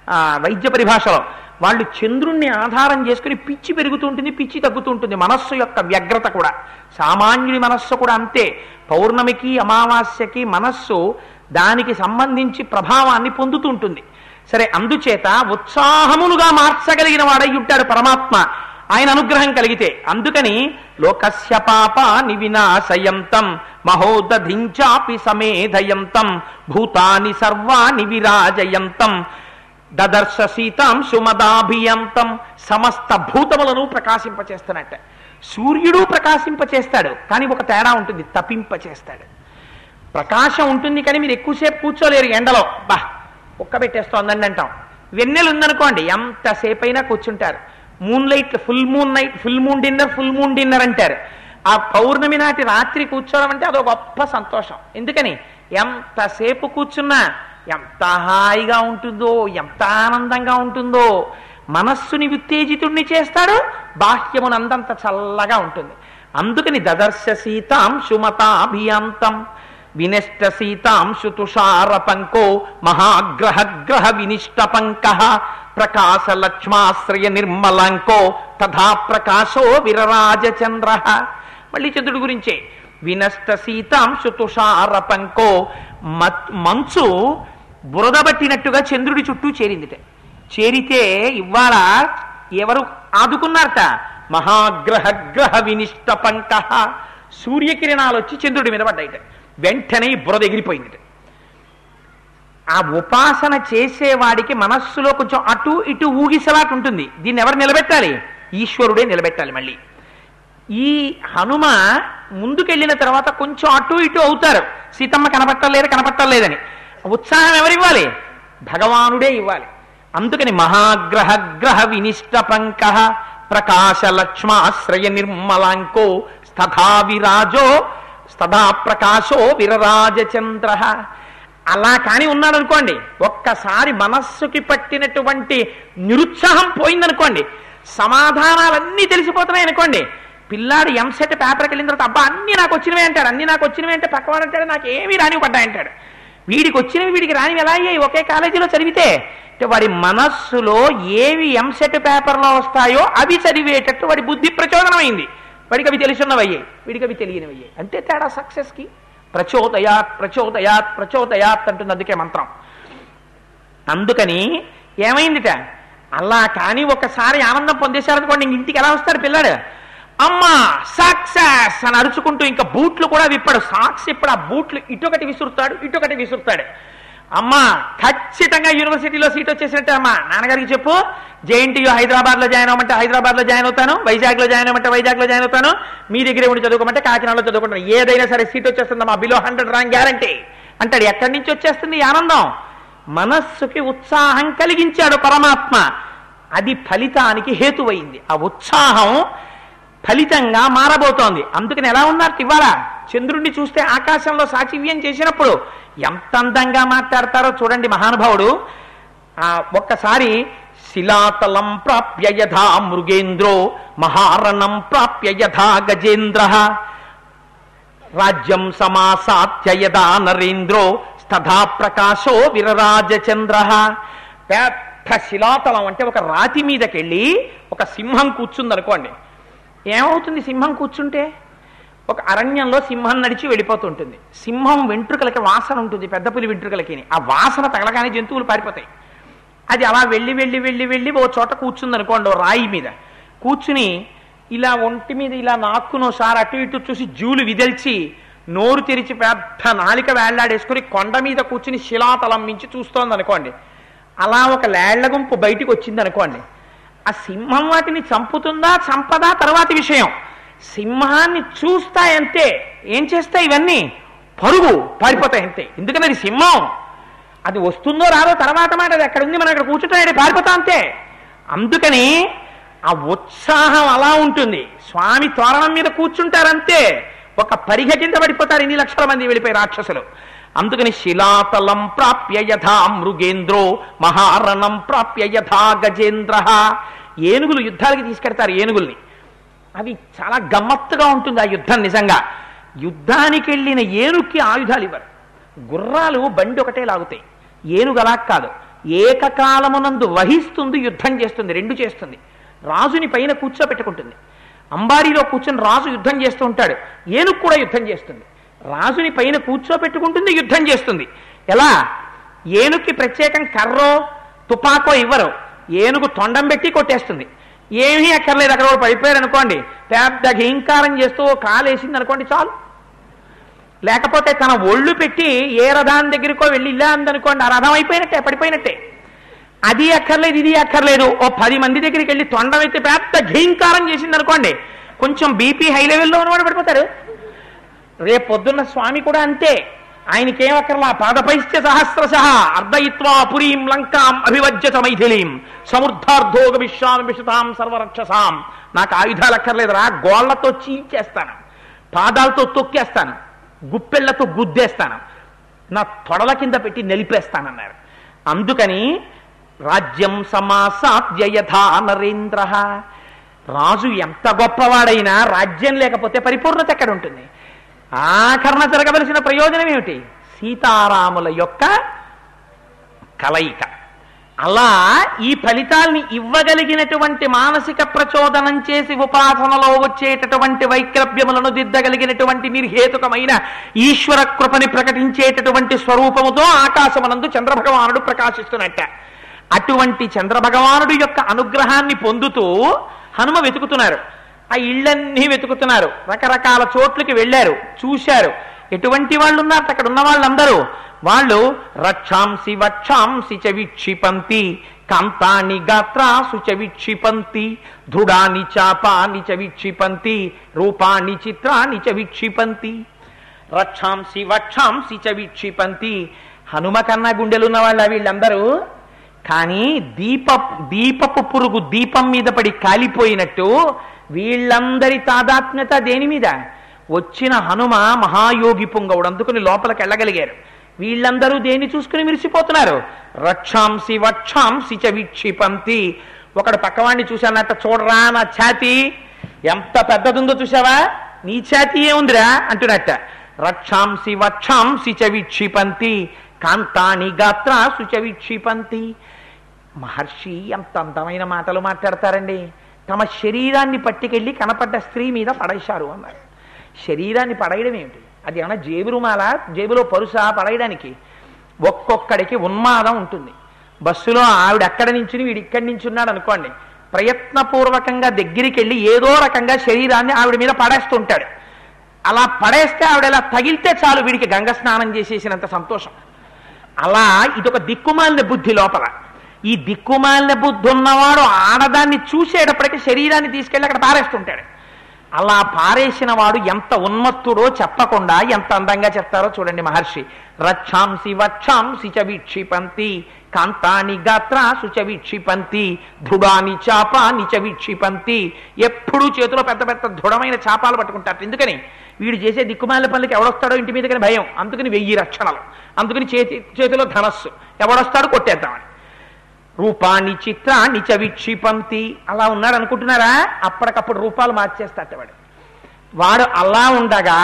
ఆ, వైద్య పరిభాషలో. వాళ్ళు చంద్రుణ్ణి ఆధారం చేసుకుని పిచ్చి పెరుగుతూ ఉంటుంది పిచ్చి తగ్గుతూ ఉంటుంది మనస్సు యొక్క వ్యగ్రత కూడా. సామాన్యుడి మనస్సు కూడా అంతే. పౌర్ణమికి అమావాస్యకి మనస్సు దానికి సంబంధించి ప్రభావాన్ని పొందుతూ ఉంటుంది సరే అందుచేత ఉత్సాహములుగా మార్చగలిగిన వాడై ఉంటాడు పరమాత్మ. ఆయన అనుగ్రహం కలిగితే. అందుకని లోకస్య పాప నివినాశయంతం మహోదధించాపి సమేధయంతం భూతాని సర్వాని విరాజయంతం దదర్శ సీతాం సుమదాభియంతం సమస్త భూతములను ప్రకాశింపచేస్తున్నట్ట. సూర్యుడు ప్రకాశింపచేస్తాడు కానీ ఒక తేడా ఉంటుంది తప్పింపచేస్తాడు. ప్రకాశం ఉంటుంది కానీ మీరు ఎక్కువసేపు కూర్చోలేరు ఎండలో. బా ఒక్క పెట్టేస్తోందండి అంటాం. వెన్నెలు ఉందనుకోండి ఎంతసేపు అయినా కూర్చుంటారు. Moon light full moon night full moon dinner full moon dinner అంటారు. ఆ పౌర్ణమి నాటి రాత్రి కూర్చోవడం అంటే అదో గొప్ప సంతోషం. ఎందుకని? ఎంతసేపు కూర్చున్నా ఎంత హాయిగా ఉంటుందో ఎంత ఆనందంగా ఉంటుందో మనస్సుని ఉత్తేజితుణ్ణి చేస్తాడు బాహ్యమునందంత చల్లగా ఉంటుంది. అందుకని దదర్శ సీతాం సుమతాభియాంతం. వినష్ట సీతాంశు తుషార పంకో మహాగ్రహ గ్రహ వినిష్ట పంక ప్రకాశ లక్ష్మాశ్రయ నిర్మలాంకో తథా ప్రకాశో విరరాజచంద్ర మళ్ళీ చంద్రుడి గురించే. వినష్ట సీతాంశు తుషార పంకో మత్- మంచు బురదబట్టినట్టుగా చంద్రుడి చుట్టూ చేరిందిట. చేరితే ఇవాళ ఎవరు ఆదుకున్నారట? మహాగ్రహ గ్రహ వినిష్ట పంక సూర్యకిరణాలు వచ్చి చంద్రుడి మీద పడ్డాయిట. వెంటనే బురద ఎగిరిపోయింది. ఆ ఉపాసన చేసేవాడికి మనస్సులో కొంచెం అటు ఇటు ఊగిసలాట్ ఉంటుంది. దీన్ని ఎవరు నిలబెట్టాలి? ఈశ్వరుడే నిలబెట్టాలి మళ్ళీ. ఈ హనుమ ముందుకెళ్ళిన తర్వాత కొంచెం అటు ఇటు అవుతారు. సీతమ్మ కనపట్టలేదు కనపట్టలేదని ఉత్సాహం ఎవరివ్వాలి? భగవానుడే ఇవ్వాలి. అందుకని మహాగ్రహ గ్రహ వినిష్ట పంక ప్రకాశ లక్ష్మాశ్రయ నిర్మలాంకో స్థావిరాజో సదా స్తథా ప్రకాశో విరరాజచంద్ర. అలా కాని ఉన్నాడు అనుకోండి ఒక్కసారి మనస్సుకి పట్టినటువంటి నిరుత్సాహం పోయిందనుకోండి సమాధానాలన్నీ తెలిసిపోతున్నాయి అనుకోండి పిల్లాడు ఎంసెట్ పేపర్కి వెళ్ళిన తర్వాత అబ్బా అన్ని నాకు వచ్చినవే అంటాడు అన్ని నాకు వచ్చినవి అంటే పక్కవాడు అంటాడు నాకు ఏమీ రానివి పడ్డాయంటాడు వీడికి వచ్చినవి వీడికి రానివి ఎలా అయ్యాయి? ఒకే కాలేజీలో చదివితే అంటే వాడి మనస్సులో ఏవి ఎంసెట్ పేపర్లో వస్తాయో అవి చదివేటట్టు వాడి బుద్ధి ప్రచోదనమైంది. వాడికి అవి తెలిసినవయ్యే వీడికి అవి తెలియనివయ్యే. అంతే తేడా సక్సెస్కి ప్రచోదయాత్ ప్రచోదయాత్ ప్రచోదయాత్ అంటుంది అందుకే మంత్రం. అందుకని ఏమైందిట? అలా కానీ ఒకసారి ఆనందం పొందేశారనుకోండి ఇంక ఇంటికి ఎలా వస్తాడు పిల్లాడు? అమ్మా సక్సెస్ అని అరుచుకుంటూ ఇంకా బూట్లు కూడా విప్పాడు. సాక్స్ ఇప్పుడు ఆ బూట్లు ఇటొకటి విసురుతాడు ఇటొకటి విసురుతాడు. అమ్మా ఖచ్చితంగా యూనివర్సిటీలో సీట్ వచ్చేసినట్టే అమ్మా. నాన్నగారికి చెప్పు జేఎన్టీయూ హైదరాబాద్లో జాయిన్ అవ్వమంటే హైదరాబాద్లో జాయిన్ అవుతాను వైజాగ్లో జాయిన్ అవ్వమంటే వైజాగ్లో జాయిన్ అవుతాను మీ దగ్గరే ఉండి చదువుకోమంటే కాకినాడలో చదువుకుంటాను. ఏదైనా సరే సీట్ వచ్చేస్తుందమ్మా బిలో హండ్రెడ్ ర్యాంక్ గ్యారంటీ అంటాడు ఎక్కడి నుంచి వచ్చేస్తుంది ఆనందం? మనస్సుకి ఉత్సాహం కలిగించాడు పరమాత్మ. అది ఫలితానికి హేతువైంది. ఆ ఉత్సాహం ఫలితంగా మారబోతోంది. అందుకని ఎలా ఉన్నారు? ఇవాళ చంద్రుణ్ణి చూస్తే ఆకాశంలో సాచివ్యం చేసినప్పుడు ఎంత అందంగా మాట్లాడతారో చూడండి మహానుభావుడు. ఆ ఒక్కసారి శిలాతలం ప్రాప్య యథా మృగేంద్రో మహారణం ప్రాప్య యథా గజేంద్ర. రాజ్యం సమాసాధ్య యథా నరేంద్రో తథా ప్రకాశో విరరాజచంద్ర. పెద్ద శిలాతలం అంటే ఒక రాతి మీదకెళ్ళి ఒక సింహం కూర్చుందనుకోండి. ఏమవుతుంది సింహం కూర్చుంటే? ఒక అరణ్యంలో సింహం నడిచి వెళ్ళిపోతుంటుంది. సింహం వెంట్రుకలకి వాసన ఉంటుంది పెద్ద పులి వెంట్రుకలకి ఆ వాసన తగలగానే జంతువులు పారిపోతాయి. అది అలా వెళ్ళి వెళ్ళి వెళ్ళి వెళ్ళి ఓ చోట కూర్చుంది అనుకోండి ఓ రాయి మీద. కూర్చుని ఇలా ఒంటి మీద ఇలా నాక్కునోసారి అటు ఇటు చూసి జూలు విదల్చి నోరు తెరిచి పెద్ద నాలిక వేళ్ళాడేసుకుని కొండ మీద కూర్చుని శిలాతలం మించి చూస్తోంది అనుకోండి అలా ఒక లేళ్ళ గుంపు బయటికి వచ్చింది అనుకోండి ఆ సింహం వాటిని చంపుతుందా చంపదా? తర్వాతి విషయం. సింహాన్ని చూస్తాయంతే ఏం చేస్తాయి ఇవన్నీ? పరుగు పారిపోతాయి అంతే ఎందుకని అది సింహం? అది వస్తుందో రాదో తర్వాత మాట అది ఎక్కడ ఉంది మనం అక్కడ కూర్చుంటాడు పారిపోతా అంతే. అందుకని ఆ ఉత్సాహం అలా ఉంటుంది. స్వామి తోరణం మీద కూర్చుంటారంతే. ఒక పరిహ కింద పడిపోతారు ఇన్ని లక్షల మంది వెళ్ళిపోయి రాక్షసులు. అందుకని శిలాతలం ప్రాప్య యథా మృగేంద్రో మహారణం ప్రాప్య యథా గజేంద్ర. ఏనుగులు యుద్ధాలకి తీసుకెడతారు ఏనుగుల్ని. అవి చాలా గమ్మత్తుగా ఉంటుంది ఆ యుద్ధం నిజంగా. యుద్ధానికి వెళ్ళిన ఏనుక్కి ఆయుధాలు ఇవ్వరు గుర్రాలు బండి ఒకటే లాగుతాయి. ఏనుగు అలా కాదు ఏకకాలమునందు వహిస్తుంది యుద్ధం చేస్తుంది రెండు చేస్తుంది. రాజుని పైన కూర్చోబెట్టుకుంటుంది అంబారీలో కూర్చొని రాజు యుద్ధం చేస్తూ ఉంటాడు. ఏనుగు కూడా యుద్ధం చేస్తుంది. రాజుని పైన కూర్చోబెట్టుకుంటుంది యుద్ధం చేస్తుంది. ఎలా? ఏనుక్కి ప్రత్యేకం కర్రో తుపాకో ఇవ్వరు. ఏనుగు తొండం పెట్టి కొట్టేస్తుంది. ఏమీ అక్కర్లేదు అక్కడ కూడా పడిపోయారు అనుకోండి. పెద్ద ఘీంకారం చేస్తూ ఓ కాలు వేసింది అనుకోండి చాలు. లేకపోతే తన ఒళ్ళు పెట్టి ఏ రథాన్ని దగ్గరికో వెళ్ళి ఇలా అందనుకోండి ఆ రథం అయిపోయినట్టే పడిపోయినట్టే. అది అక్కర్లేదు ఇది అక్కర్లేదు. ఓ పది మంది దగ్గరికి వెళ్ళి తొండం అయితే పెద్ద ఘీంకారం చేసింది అనుకోండి కొంచెం బీపీ హై లెవెల్లో ఉన్నవాడు పడిపోతారు రేపు పొద్దున్న స్వామి కూడా అంతే. ఆయనకేమక్కర్లా పాదపైశ్చ సహస్రశ అర్ధయిత్వా పురీం లంకాం అభివజ్యత మైథిలీం సమృద్ధార్థోగ విశ్వాం విషతాం సర్వరక్షసాం. నాకు ఆయుధాలు అక్కర్లేదురా గోళ్ళతో చీల్చేస్తాను పాదాలతో తొక్కేస్తాను గుప్పెళ్ళతో గుద్దేస్తాను నా తొడల కింద పెట్టి నిలిపేస్తానన్నారు. అందుకని రాజ్యం సమాసాద్య యథా నరేంద్ర. రాజు ఎంత గొప్పవాడైనా రాజ్యం లేకపోతే పరిపూర్ణత ఎక్కడ ఉంటుంది ఆఖరణ జరగవలసిన ప్రయోజనం ఏమిటి సీతారాముల యొక్క కలయిక. అలా ఈ ఫలితాల్ని ఇవ్వగలిగినటువంటి మానసిక ప్రచోదనం చేసి ఉపాసనలో వచ్చేటటువంటి వైక్లభ్యములను దిద్దగలిగినటువంటి నిర్హేతుకమైన ఈశ్వర కృపని ప్రకటించేటటువంటి స్వరూపముతో ఆకాశమనందు చంద్రభగవానుడు ప్రకాశిస్తున్నట్ట. అటువంటి చంద్రభగవానుడు యొక్క అనుగ్రహాన్ని పొందుతూ హనుమ వెతుకుతున్నారు. ఆ ఇళ్ళన్నీ వెతుకుతున్నారు. రకరకాల చోట్లకి వెళ్ళారు చూశారు. ఎటువంటి వాళ్ళు ఉన్నారు అక్కడ ఉన్న వాళ్ళందరూ. వాళ్ళు రక్షాంసి వక్షాంసి చ విక్షిపంతి కాంతాని గాత్రాసు చ విక్షిపంతి దృఢాని చాపాని చ విక్షిపంతి రూపాని చిత్రాని చ విక్షిపంతి రక్షాంసి వక్షాంసి చ విక్షిపంతి. హనుమ కన్నా గుండెలున్న వాళ్ళ వీళ్ళందరూ. కానీ దీప దీపపు పురుగు దీపం మీద పడి కాలిపోయినట్టు వీళ్ళందరి తాదాత్మ్యత దేని మీద? వచ్చిన హనుమ మహాయోగి పొంగవుడు అందుకుని లోపలికి వెళ్ళగలిగారు. వీళ్ళందరూ దేన్ని చూసుకుని మిరిసిపోతున్నారు రక్షాంసి వక్షాంసి చ విక్షిపంతి. ఒకడు పక్కవాడిని చూశానట్ట చూడరా నా ఛాతి ఎంత పెద్దదుందో చూసావా నీ ఛాతి ఏముందిరా? అంటున్నట్ట. రక్షాంసి వక్షాంసి చ విక్షిపంతి కాంతాని గాత్ర సుచ విక్షిపంతి. మహర్షి ఎంత అందమైన మాటలు మాట్లాడతారండి. తమ శరీరాన్ని పట్టుకెళ్ళి కనపడ్డ స్త్రీ మీద పడేశారు అన్నారు. శరీరాన్ని పడేయడం ఏమిటి? అది ఏమన్నా జేబురుమాల జేబులో పరుసా పడేయడానికి? ఒక్కొక్కడికి ఉన్మాదం ఉంటుంది. బస్సులో ఆవిడ అక్కడ నుంచి వీడు ఇక్కడి నుంచి ఉన్నాడు అనుకోండి. ప్రయత్నపూర్వకంగా దగ్గరికి వెళ్ళి ఏదో రకంగా శరీరాన్ని ఆవిడ మీద పడేస్తుంటాడు. అలా పడేస్తే ఆవిడ ఇలా తగిలితే చాలు వీడికి గంగ స్నానం చేసేసినంత సంతోషం. అలా ఇదొక దిక్కుమాలిన బుద్ధి లోపల. ఈ దిక్కుమాలిన బుద్ధి ఉన్నవాడు ఆడదాన్ని చూసేటప్పటికి శరీరాన్ని తీసుకెళ్ళి అక్కడ పారేస్తుంటాడు. అలా పారేసిన వాడు ఎంత ఉన్మత్తుడో చెప్పకుండా ఎంత అందంగా చెప్తారో చూడండి మహర్షి. రక్షాంసి వక్షాంసి చ వీక్షిపంతి కాంతాని గాత్రాసు చ వీక్షిపంతి ధృడాని చాపాని చ వీక్షిపంతి. ఎప్పుడూ చేతిలో పెద్ద పెద్ద దృఢమైన చాపాలు పట్టుకుంటారు. ఎందుకని? వీడు చేసే దిక్కుమాల పనులకి ఎవడొస్తాడో ఇంటి మీదకని భయం. అందుకని వెయ్యి రక్షణలు. అందుకని చేతి చేతిలో ధనస్సు. ఎవడొస్తాడో కొట్టేద్దామని. రూపాన్ని చిత్రాన్ని చ విక్షిపంతి అలా ఉన్నాడు అనుకుంటున్నారా? అప్పటికప్పుడు రూపాలు మార్చేస్తాట వాడు. వాడు అలా ఉండగా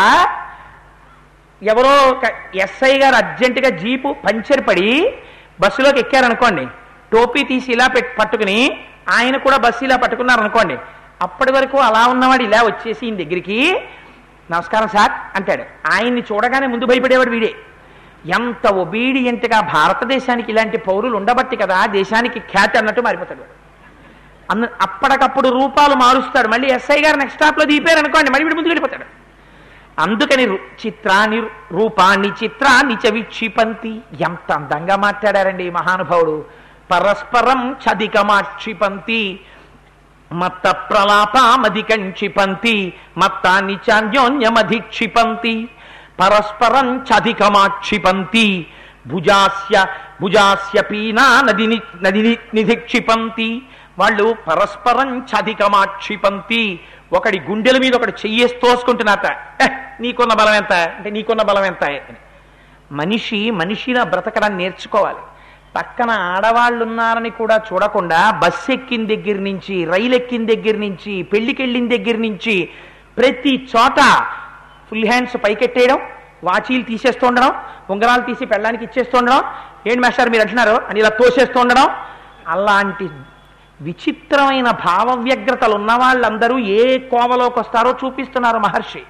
ఎవరో ఒక ఎస్ఐ గారు అర్జెంటుగా జీపు పంచర్ పడి బస్సులోకి ఎక్కారనుకోండి. టోపీ తీసి ఇలా పెట్ పట్టుకుని ఆయన కూడా బస్సు ఇలా పట్టుకున్నారు అనుకోండి అప్పటి వరకు అలా ఉన్నవాడు ఇలా వచ్చేసి ఈయన దగ్గరికి నమస్కారం సార్ అంటాడు. ఆయన్ని చూడగానే ముందు భయపడేవాడు వీడే. ఎంత ఒబీడియంట్గా భారతదేశానికి ఇలాంటి పౌరులు ఉండబట్టి కదా దేశానికి ఖ్యాతి అన్నట్టు మారిపోతాడు. వాడు. అన్న అప్పటికప్పుడు రూపాలు మారుస్తాడు. మళ్ళీ ఎస్ఐ గారు నెక్స్ట్ స్టాప్లో లో అనుకోండి మళ్ళీ వీడు ముందుకు వెళ్ళిపోతాడు. అందుకని చిత్రాన్ని రూపాన్ని చిత్రాన్ని చ విక్షిపంతి ఎంత అందంగా మాట్లాడారండి మహానుభావుడు. పరస్పరం చదికమాక్షిపంతి. మత్త ప్రలాపామధికంక్షిపంతి. మత్తాన్ని చాన్యోన్యమధిక్షిపంతి పరస్పరం చధికమాక్షిపంతి. భుజాస్య భుజాస్య పీనా నదిని నదిని నిధిక్షిపంతి. వాళ్ళు పరస్పరం చధికమాక్షిపంతి. ఒకడి గుండెల మీద ఒకటి చెయ్యేసి తోసుకుంటున్నారట. నీకున్న బలం ఎంత? అంటే నీకున్న బలం ఎంత? అని. మనిషి మనిషిలా బ్రతకడం నేర్చుకోవాలి. పక్కన ఆడవాళ్ళు ఉన్నారని కూడా చూడకుండా బస్సు ఎక్కిన దగ్గర నుంచి రైలు ఎక్కిన దగ్గర నుంచి పెళ్ళికెళ్ళిన దగ్గర నుంచి ప్రతి చోట ఫుల్ హ్యాండ్స్ పైకెట్టేయడం వాచీలు తీసేస్తూ ఉండడం ఉంగరాలు తీసి పెళ్ళానికి ఇచ్చేస్తూ ఉండడం ఏంటి మాస్టర్ మీరు అంటున్నారు? అని ఇలా తోసేస్తూ ఉండడం అలాంటి విచిత్రమైన భావ వ్యగ్రతలు ఉన్న వాళ్ళందరూ ఏ కోవలోకి వస్తారో చూపిస్తున్నారు మహర్షి.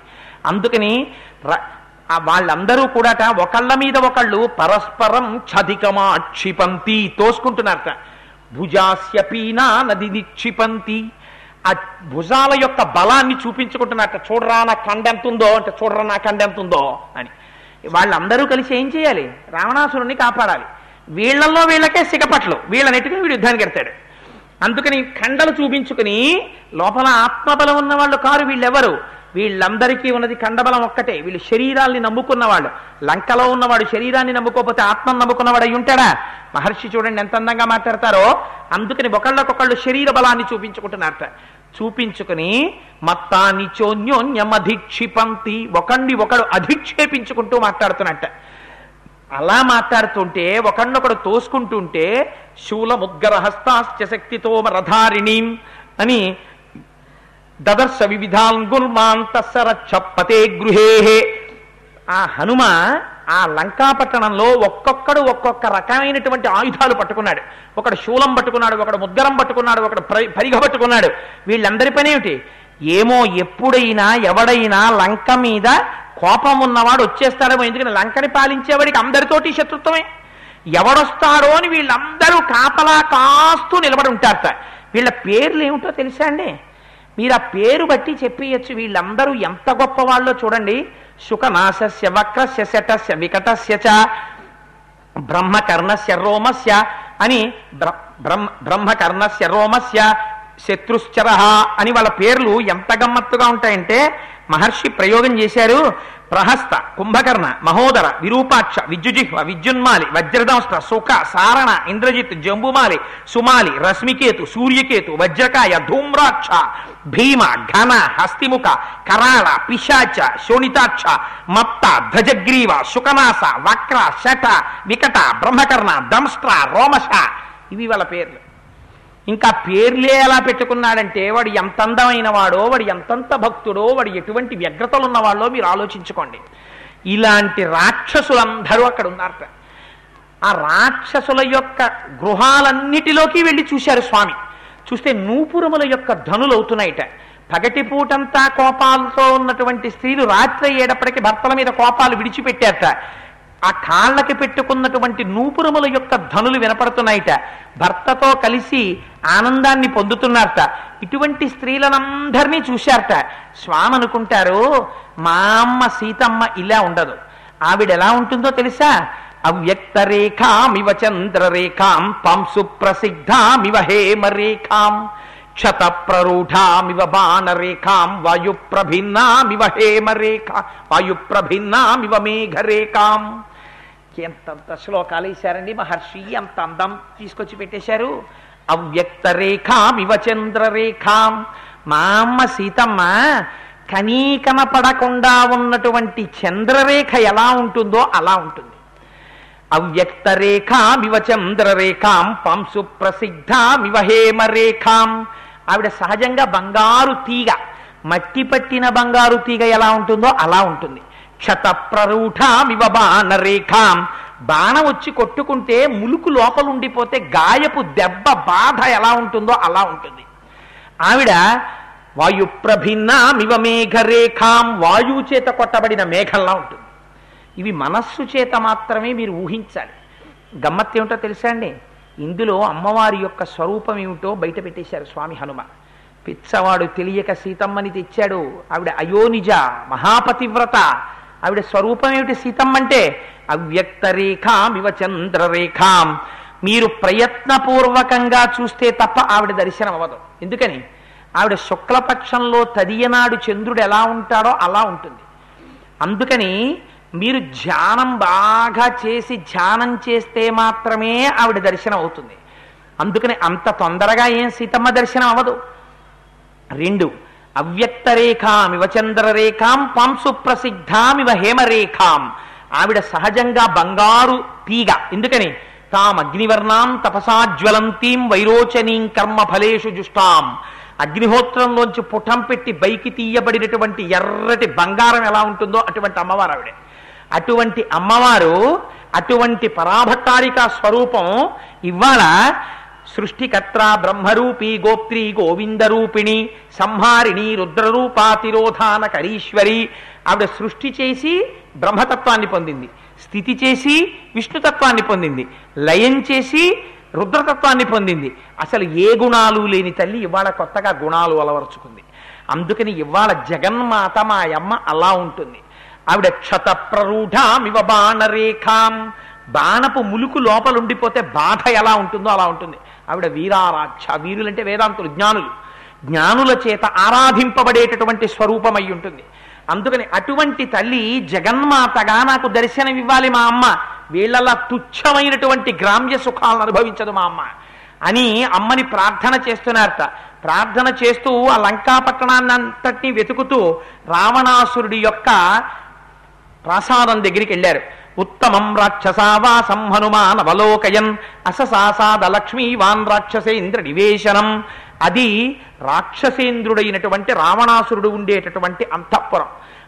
అందుకని వాళ్ళందరూ కూడాట ఒకళ్ళ మీద ఒకళ్ళు పరస్పరం క్షధికమాక్షిపంతి తోసుకుంటున్నారట. భుజాస్య పీనా నది నిక్షిపంతి. ఆ భుజాల యొక్క బలాన్ని చూపించుకుంటున్నట్ట చూడరా నా కండ ఎంత ఉందో అంటే చూడరా నా కండ ఎంత ఉందో అని. వాళ్ళందరూ కలిసి ఏం చేయాలి? రావణాసురుణ్ణి కాపాడాలి. వీళ్ళల్లో వీళ్ళకే సిగపట్లు. వీళ్ళనెట్టుకుని వీడు యుద్ధానికి ఎడతాడు. అందుకని కండలు చూపించుకుని లోపల ఆత్మబలం ఉన్న వాళ్ళు కారు వీళ్ళెవరు? వీళ్ళందరికీ ఉన్నది కండబలం ఒక్కటే. వీళ్ళు శరీరాల్ని నమ్ముకున్న వాళ్ళు లంకలో ఉన్నవాడు శరీరాన్ని నమ్ముకోకపోతే ఆత్మను నమ్ముకున్నవాడు అయి ఉంటాడా? మహర్షి చూడండి ఎంత అందంగా మాట్లాడతారో. అందుకని ఒకళ్ళకొకళ్ళు శరీర బలాన్ని చూపించుకుంటున్నారట. చూపించుకుని మత్తాని చోన్యోన్యమధిక్షిపంతి ఒకండి ఒకడు అధిక్షేపించుకుంటూ మాట్లాడుతున్నట్ట. అలా మాట్లాడుతుంటే ఒకడినొకడు తోసుకుంటుంటే శూల హస్తాశ్చ శక్తితో రథారిణి అని దదర్శ వివిధాన్ చప్పతే తస్సరచ్చప్పతే గృహే. ఆ హనుమ ఆ లంకాపట్టణంలో ఒక్కొక్కడు ఒక్కొక్క రకమైనటువంటి ఆయుధాలు పట్టుకున్నాడు. ఒకడు శూలం పట్టుకున్నాడు ఒకడు ముద్గరం పట్టుకున్నాడు ఒకడు పరిగ పట్టుకున్నాడు. వీళ్ళందరి పని ఏమిటి ఏమో ఎప్పుడైనా ఎవడైనా లంక మీద కోపం ఉన్నవాడు వచ్చేస్తాడేమో. ఎందుకంటే లంకని పాలించేవాడికి అందరితోటి శత్రుత్వమే. ఎవడొస్తాడో అని వీళ్ళందరూ కాపలా కాస్తూ నిలబడి ఉంటారట. వీళ్ళ పేర్లు ఏమిటో తెలుసా అండి? మీరు ఆ పేరు బట్టి చెప్పేయచ్చు. వీళ్ళందరూ ఎంత గొప్ప వాళ్ళో చూడండి. శుకనాశస్య వక్రస్య శటస్య వికటస్య చ బ్రహ్మకర్ణస్య రోమస్య అని బ్రహ్మ బ్రహ్మకర్ణస్య రోమస్య శత్రుశ్చర అని వాళ్ళ పేర్లు ఎంత గమ్మత్తుగా ఉంటాయంటే మహర్షి ప్రయోగం చేశారు. ప్రహస్త కుంభకర్ణ మహోదర విరూపాక్ష విద్యుజిహ్వ విద్యున్మాలి వజ్రదంష్ట సుఖ సారణ ఇంద్రజిత్ జంబుమాలి సుమాలి రశ్మికేతు సూర్యకేతు వజ్రకాయ ధూమ్రాక్ష భీమ ఘన హస్తిముఖ కరాళ పిశాచ శోణితాక్ష మత్త ధ్వజగ్రీవ శుకనాస వక్ర శట వికట బ్రహ్మకర్ణ దంష్ట్ర రోమశ. ఇవి వాళ్ళ పేర్లు. ఇంకా పేర్లే ఎలా పెట్టుకున్నాడంటే వాడు ఎంత అందమైన వాడో వాడు ఎంతంత భక్తుడో వాడు ఎటువంటి వ్యగ్రతలు ఉన్నవాళ్ళో మీరు ఆలోచించుకోండి. ఇలాంటి రాక్షసులందరూ అక్కడ ఉన్నారట ఆ రాక్షసుల యొక్క గృహాలన్నిటిలోకి వెళ్ళి చూశారు స్వామి. చూస్తే నూపురముల యొక్క ధనులు అవుతున్నాయిట పగటిపూటంతా కోపాలతో ఉన్నటువంటి స్త్రీలు రాత్రి అయ్యేటప్పటికి భర్తల మీద కోపాలు విడిచిపెట్టారట ఆ కాళ్ళకి పెట్టుకున్నటువంటి నూపురముల యొక్క ధనులు వినపడుతున్నాయిట. భర్తతో కలిసి ఆనందాన్ని పొందుతున్నారట. ఇటువంటి స్త్రీలనందరినీ చూశారట. స్వామి అనుకుంటారు మా అమ్మ సీతమ్మ ఇలా ఉండదు. ఆవిడ ఎలా ఉంటుందో తెలుసా? అవ్యక్త రేఖామివ చంద్రరేఖాం పంసు ప్రసిద్ధామివ హేమరేఖాం క్షత ప్రరూఢామివ బాణరేఖాం వాయు ప్రభిన్నామివ హేమరేఖ వాయు ప్రభిన్నామివ మేఘరేఖాం. ఎంతంత శ్లోకాలు వేశారండి మహర్షి అంత అందం తీసుకొచ్చి పెట్టేశారు? అవ్యక్త రేఖామివ చంద్రరేఖాం మా అమ్మ సీతమ్మ కనీకన పడకుండా ఉన్నటువంటి చంద్రరేఖ ఎలా ఉంటుందో అలా ఉంటుంది. అవ్యక్త రేఖామివ చంద్రరేఖాం పంసు ప్రసిద్ధామివ హేమరేఖాం ఆవిడ సహజంగా బంగారు తీగ మట్టి పట్టిన బంగారు తీగ ఎలా ఉంటుందో అలా ఉంటుంది. క్షత ప్రరూఢామివ బాణరేఖాం. బాణం వచ్చి కొట్టుకుంటే ములుకు లోపల ఉండిపోతే గాయపు దెబ్బ బాధ ఎలా ఉంటుందో అలా ఉంటుంది. ఆవిడ వాయు ప్రభిన్నామివ మేఘరేఖాం వాయువు చేత కొట్టబడిన మేఘంలా ఉంటుంది. ఇవి మనస్సు చేత మాత్రమే మీరు ఊహించాలి. గమ్మత్ ఏమిటో తెలుసా అండి? ఇందులో అమ్మవారి యొక్క స్వరూపం ఏమిటో బయట పెట్టేశారు స్వామి హనుమ పిచ్చవాడు తెలియక సీతమ్మని తెచ్చాడు. ఆవిడ అయోనిజ మహాపతివ్రత ఆవిడ స్వరూపం ఏమిటి సీతమ్మ అంటే అవ్యక్త రేఖాం ఇవ చంద్రరేఖాం. మీరు ప్రయత్నపూర్వకంగా చూస్తే తప్ప ఆవిడ దర్శనం అవ్వదు. ఎందుకని? ఆవిడ శుక్లపక్షంలో తదియనాడు చంద్రుడు ఎలా ఉంటాడో అలా ఉంటుంది. అందుకని మీరు ధ్యానం బాగా చేసి ధ్యానం చేస్తే మాత్రమే ఆవిడ దర్శనం అవుతుంది. అందుకని అంత తొందరగా ఏం సీతమ్మ దర్శనం అవ్వదు. రెండు అవ్యక్త ఇవ చంద్రరేఖాం పాంసు ప్రసిద్ధామివ హేమరేఖాం. ఆవిడ సహజంగా బంగారు తీగ. ఎందుకని? తాం అగ్నివర్ణాం తపసాజ్వలంతీం వైరోచనీం కర్మ ఫలేషు జుష్టాం. అగ్నిహోత్రంలోంచి పుటం పెట్టి బైకి తీయబడినటువంటి ఎర్రటి బంగారం ఎలా ఉంటుందో అటువంటి అమ్మవారు ఆవిడే. అటువంటి అమ్మవారు అటువంటి పరాభట్టారిక స్వరూపం ఇవాళ సృష్టికర్త బ్రహ్మరూపి గోప్త్రి గోవిందరూపిణి సంహారిణి రుద్రరూపాతిరోధాన కరీశ్వరి ఆవిడ సృష్టి చేసి బ్రహ్మతత్వాన్ని పొందింది. స్థితి చేసి విష్ణుతత్వాన్ని పొందింది. లయం చేసి రుద్రతత్వాన్ని పొందింది. అసలు ఏ గుణాలు లేని తల్లి ఇవాళ కొత్తగా గుణాలు అలవరుచుకుంది. అందుకని ఇవాళ జగన్మాత మా అమ్మ అలా ఉంటుంది. ఆవిడ క్షత ప్రరూఢామివ బాణరేఖాం. బాణపు ములుకు లోపలుండిపోతే బాధ ఎలా ఉంటుందో అలా ఉంటుంది. ఆవిడ వీరారాక్ష వీరులంటే వేదాంతులు జ్ఞానులు. జ్ఞానుల చేత ఆరాధింపబడేటటువంటి స్వరూపమై ఉంటుంది. అందుకని అటువంటి తల్లి జగన్మాతగా నాకు దర్శనమివ్వాలి మా అమ్మ. వీళ్ళలా తుచ్చమైనటువంటి గ్రామ్య సుఖాలను అనుభవించదు మా అమ్మ అని అమ్మని ప్రార్థన చేస్తున్నారట. ప్రార్థన చేస్తూ ఆ లంకా అంతటిని వెతుకుతూ రావణాసురుడి యొక్క ప్రాసాదం దగ్గరికి వెళ్ళారు. ఉత్తమం రాక్షసావాసం హనుమాన్ అవలోకయన్ అససాసాద లక్ష్మీవాన్ రాక్షసేంద్ర నివేశనం అది రాక్షసేంద్రుడైనటువంటి రావణాసురుడు ఉండేటటువంటి అంతఃపురం.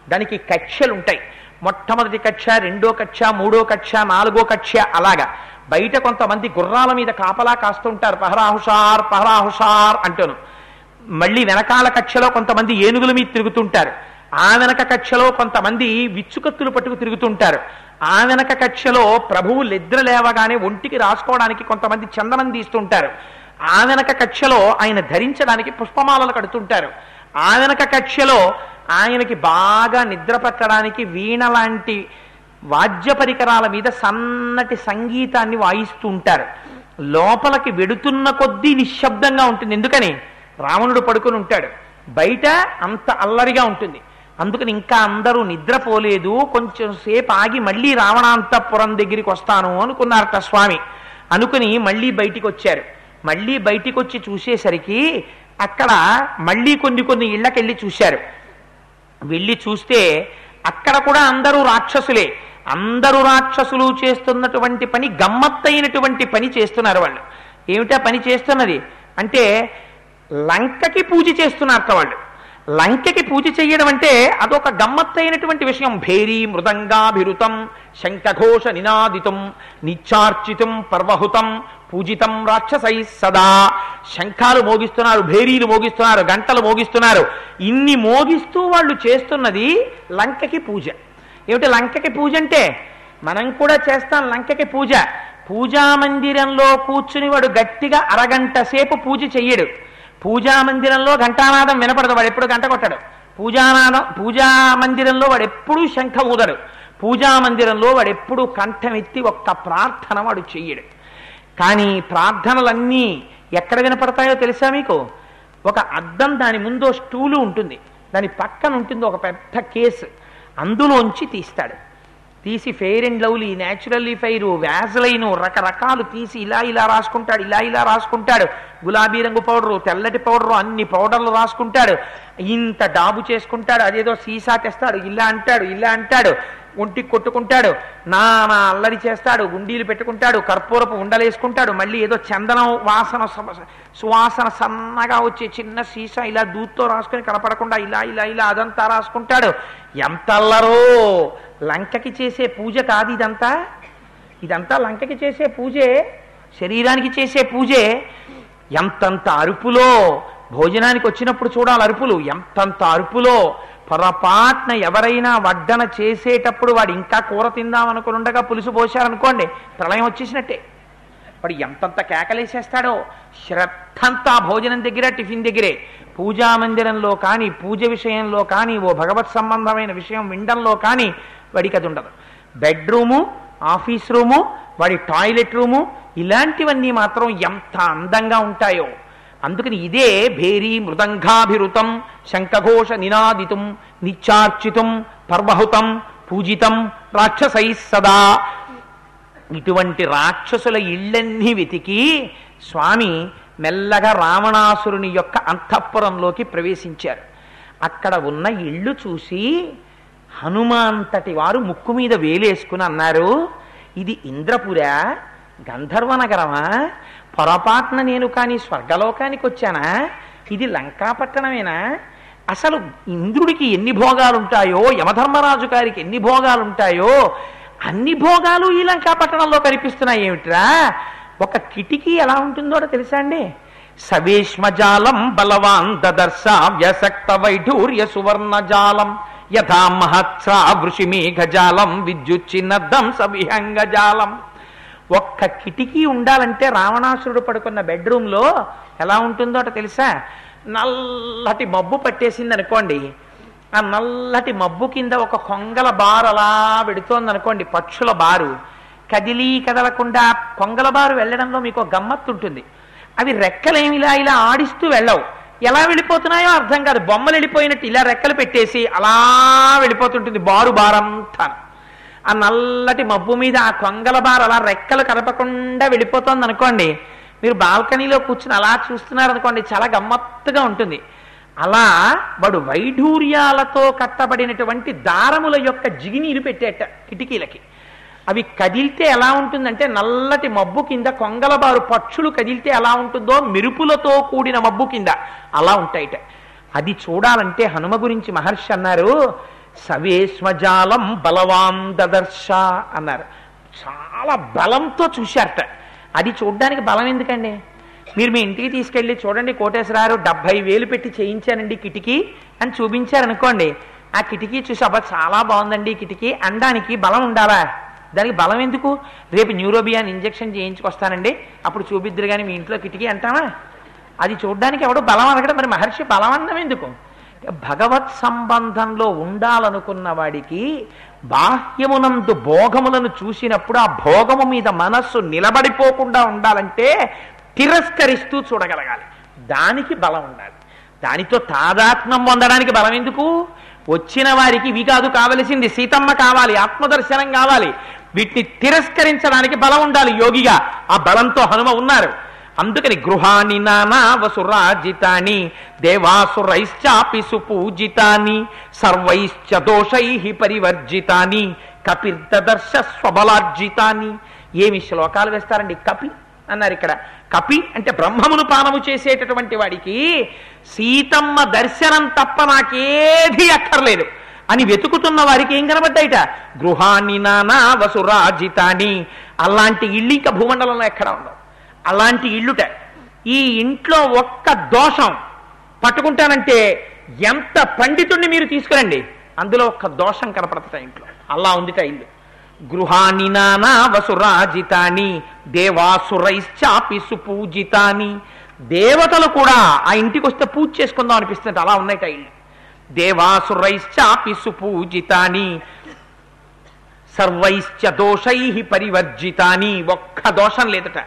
దానికి కక్షలుంటాయి మొట్టమొదటి కక్ష రెండో కక్ష మూడో కక్ష నాలుగో కక్ష అలాగా. బయట కొంతమంది గుర్రాల మీద కాపలా కాస్తుంటారు. పహరాహుషార్ పహరాహుషార్ అంటాను. మళ్ళీ వెనకాల కక్షలో కొంతమంది ఏనుగుల మీద తిరుగుతుంటారు. ఆ వెనక కక్షలో కొంతమంది విచ్చుకత్తులు పట్టుకు తిరుగుతుంటారు. ఆ వెనక కక్షలో ప్రభువు నిద్ర లేవగానే ఒంటికి రాసుకోవడానికి కొంతమంది చందనం తీస్తుంటారు. ఆ వెనక కక్షలో ఆయన ధరించడానికి పుష్పమాలలు కడుతుంటారు. ఆ వెనక కక్షలో ఆయనకి బాగా నిద్ర పట్టడానికి వీణ లాంటి వాద్య పరికరాల మీద సన్నటి సంగీతాన్ని వాయిస్తూ ఉంటారు లోపలికి వెడుతున్న కొద్దీ నిశ్శబ్దంగా ఉంటుంది. ఎందుకని? రావణుడు పడుకొని ఉంటాడు. బయట అంత అల్లరిగా ఉంటుంది. అందుకని ఇంకా అందరూ నిద్రపోలేదు కొంచెం సేపు ఆగి మళ్ళీ రావణాంతపురం దగ్గరికి వస్తాను అనుకున్నారట స్వామి. అనుకుని మళ్ళీ బయటికి వచ్చారు మళ్ళీ బయటికి వచ్చి చూసేసరికి అక్కడ మళ్ళీ కొన్ని కొన్ని ఇళ్ళకెళ్ళి చూశారు. వెళ్ళి చూస్తే అక్కడ కూడా అందరూ రాక్షసులే. అందరూ రాక్షసులు చేస్తున్నటువంటి పని గమ్మత్తైనటువంటి పని చేస్తున్నారు వాళ్ళు. ఏమిటా పని చేస్తున్నది? అంటే లంకకి పూజ చేస్తున్నారట వాళ్ళు. లంకకి పూజ చేయడం అంటే అదొక గమ్మత్తైనటువంటి విషయం. భేరీ మృదంగాభిరుతం శంఖఘోష నినాదితం నిచ్చార్చితం పర్వహుతం పూజితం రాక్షసై సదా. శంఖాలు మోగిస్తున్నారు భేరీలు మోగిస్తున్నారు గంటలు మోగిస్తున్నారు. ఇన్ని మోగిస్తూ వాళ్ళు చేస్తున్నది లంకకి పూజ. ఏమిటి లంకకి పూజ అంటే? మనం కూడా చేస్తాం లంకకి పూజ. పూజా మందిరంలో కూర్చుని వాడు గట్టిగా అరగంట సేపు పూజ చెయ్యడు. పూజా మందిరంలో ఘంటానాదం వినపడదు వాడు ఎప్పుడు గంట కొట్టడు. పూజానాదం పూజా మందిరంలో వాడు ఎప్పుడూ శంఖ ఊదడు. పూజా మందిరంలో వాడు ఎప్పుడూ కంఠం ఎత్తి ఒక్క ప్రార్థన వాడు చెయ్యడు. కానీ ప్రార్థనలన్నీ ఎక్కడ వినపడతాయో తెలుసా మీకు? ఒక అద్దం దాని ముందు స్టూలు ఉంటుంది. దాని పక్కన ఉంటుంది ఒక పెద్ద కేసు. అందులోంచి తీస్తాడు. తీసి fair and lovely naturally fair vaseline రకరకాలు తీసి ఇలా ఇలా రాసుకుంటాడు ఇలా ఇలా రాసుకుంటాడు. గులాబీ రంగు పౌడరు తెల్లటి పౌడరు అన్ని పౌడర్లు రాసుకుంటాడు. ఇంత డాబు చేసుకుంటాడు అదేదో సీసా తెస్తాడు ఇలా అంటాడు ఇలా అంటాడు. ఒంటికి కొట్టుకుంటాడు నా నా అల్లరి చేస్తాడు గుండీలు పెట్టుకుంటాడు కర్పూరపు ఉండలేసుకుంటాడు. మళ్ళీ ఏదో చందనం వాసన సువాసన సన్నగా వచ్చే చిన్న సీసా ఇలా దూత్తో రాసుకొని కనపడకుండా ఇలా ఇలా ఇలా అదంతా రాసుకుంటాడు. ఎంత అల్లరో! లంకకి చేసే పూజ కాదు ఇదంతా. ఇదంతా లంకకి చేసే పూజే శరీరానికి చేసే పూజే. ఎంతంత అరుపులో భోజనానికి వచ్చినప్పుడు చూడాలి అరుపులు. ఎంతంత అరుపులో పొరపాటున ఎవరైనా వడ్డన చేసేటప్పుడు వాడు ఇంకా కూర తిందాం ఉండగా పులుసు పోశారనుకోండి ప్రళయం వచ్చేసినట్టే. వాడు ఎంతంత కేకలేసేస్తాడో శ్రద్ధంతా భోజనం దగ్గర టిఫిన్ దగ్గరే. పూజా మందిరంలో కానీ పూజ విషయంలో కానీ ఓ భగవత్ సంబంధమైన విషయం వినడంలో కానీ వాడికి అది ఉండదు బెడ్రూము ఆఫీస్ రూము వాడి టాయిలెట్ రూము ఇలాంటివన్నీ మాత్రం ఎంత అందంగా ఉంటాయో. అందుకని ఇదే భేరీ మృదంగాభిరుతం శంఖఘోష నినాదితం నిత్యార్చితం పర్వహుతం పూజితం రాక్షసై సదా. ఇటువంటి రాక్షసుల ఇళ్ళన్నీ వెతికి స్వామి మెల్లగా రావణాసురుని యొక్క అంతఃపురంలోకి ప్రవేశించారు. అక్కడ ఉన్న ఇళ్ళు చూసి హనుమాంతటి వారు ముక్కు మీద వేలేసుకుని అన్నారు ఇది ఇంద్రపురా గంధర్వనగరమా? పొరపాటున నేను కానీ స్వర్గలోకానికి వచ్చానా? ఇది లంకాపట్టణమేనా? అసలు ఇంద్రుడికి ఎన్ని భోగాలు ఉంటాయో యమధర్మరాజు గారికి ఎన్ని భోగాలు ఉంటాయో అన్ని భోగాలు ఈ లంకాపట్టణంలో కనిపిస్తున్నాయి ఏమిట్రా? ఒక కిటికీ ఎలా ఉంటుందో తెలుసా అండి? సవేష్మజాలం బలవాన్ దదర్శ వ్యసక్త వైఢూర్య సువర్ణ జాలం యథా మహత్సా వృషిమేఘజాలం విద్యుచ్చిన్నద్దం సవిహంగజాలం ఒక్క కిటికీ ఉండాలంటే రావణాసురుడు పడుకున్న బెడ్రూమ్లో ఎలా ఉంటుందో అట తెలుసా? నల్లటి మబ్బు పట్టేసింది అనుకోండి ఆ నల్లటి మబ్బు కింద ఒక కొంగల బారు అలా పెడుతోంది అనుకోండి పక్షుల బారు. కదిలి కదలకుండా కొంగల బారు వెళ్ళడంలో మీకు గమ్మత్తు ఉంటుంది. అవి రెక్కలేమిలా ఇలా ఆడిస్తూ వెళ్ళవు. ఎలా వెళ్ళిపోతున్నాయో అర్థం కాదు. బొమ్మలు వెళ్ళిపోయినట్టు ఇలా రెక్కలు పెట్టేసి అలా వెళ్ళిపోతుంటుంది బారు బారంతా. ఆ నల్లటి మబ్బు మీద ఆ కొంగల బార్ అలా రెక్కలు కదపకుండా వెళ్ళిపోతుంది అనుకోండి మీరు బాల్కనీలో కూర్చుని అలా చూస్తున్నారు అనుకోండి చాలా గమ్మత్తుగా ఉంటుంది. అలా వాడు వైఢూర్యాలతో కట్టబడినటువంటి దారముల యొక్క జిగినీరు పెట్టేట కిటికీలకి. అవి కదిలితే ఎలా ఉంటుందంటే నల్లటి మబ్బు కింద కొంగలబారు పక్షులు కదిలితే ఎలా ఉంటుందో మెరుపులతో కూడిన మబ్బు కింద. అలా ఉంటాయిట. అది చూడాలంటే హనుమ గురించి మహర్షి అన్నారు సవేష్మజాలం బలవాం దదర్శ అన్నారు. చాలా బలంతో చూశారట. అది చూడడానికి బలం ఎందుకండి? మీరు మీ ఇంటికి తీసుకెళ్ళి చూడండి కోటేశ్వరారు డెబ్బై వేలు పెట్టి చేయించానండి కిటికీ అని చూపించారనుకోండి. ఆ కిటికీ చూసి అబ్బా చాలా బాగుందండి ఈ కిటికీ అనడానికి బలం ఉండాలా? దానికి బలం ఎందుకు? రేపు న్యూరోబియాన్ ఇంజెక్షన్ చేయించుకొస్తానండి. అప్పుడు చూపిద్దరు కానీ మీ ఇంట్లో కిటికీ అంటామా? అది చూడ్డానికి ఎవడు బలం అనగడం మరి మహర్షి బలం అన్నం ఎందుకు? భగవత్ సంబంధంలో ఉండాలనుకున్న వాడికి బాహ్యమునందు భోగములను చూసినప్పుడు ఆ భోగము మీద మనస్సు నిలబడిపోకుండా ఉండాలంటే తిరస్కరిస్తూ చూడగలగాలి. దానికి బలం ఉండాలి. దానితో తాదాత్మ్యం పొందడానికి బలం ఎందుకు? వచ్చిన వారికి ఇవి కాదు కావలసింది. సీతమ్మ కావాలి ఆత్మదర్శనం కావాలి. వీటిని తిరస్కరించడానికి బలం ఉండాలి యోగిగా. ఆ బలంతో హనుమ ఉన్నారు. అందుకని గృహాని నానా వసురాజితాని దేవాసురైశ్చాపి సుపూజితాని సర్వైశ్చ దోషై పరివర్జితాని కపిర్దర్శ స్వబలార్జితాని. ఏమి శ్లోకాలు వేస్తారండి? కపి అన్నారు ఇక్కడ. కపి అంటే బ్రహ్మమును పానము చేసేటటువంటి వాడికి సీతమ్మ దర్శనం తప్ప నాకేది అక్కర్లేదు. అని వెతుకుతున్న వారికి ఏం కనబడ్డాయిట? గృహాన్ని నానా వసురాజితాని. అలాంటి ఇల్లు ఇంకా భూమండలంలో ఎక్కడ ఉండవు. అలాంటి ఇల్లుట ఈ ఇంట్లో ఒక్క దోషం పట్టుకుంటానంటే ఎంత పండితుణ్ణి మీరు తీసుకురండి? అందులో ఒక్క దోషం కనపడతా ఇంట్లో. అలా ఉందిట ఇల్లు గృహాని నానా వసురాజితాని దేవాసురైశ్చాపి సుపూజితాని. దేవతలు కూడా ఆ ఇంటికి వస్తే పూజ చేసుకుందాం అనిపిస్తుంది అలా ఉన్నాయి ఇల్లు దేవాసురైశ్చాపి సుపూజితాని సర్వైశ్చ దోషై పరివర్జితాని ఒక్క దోషం లేదట.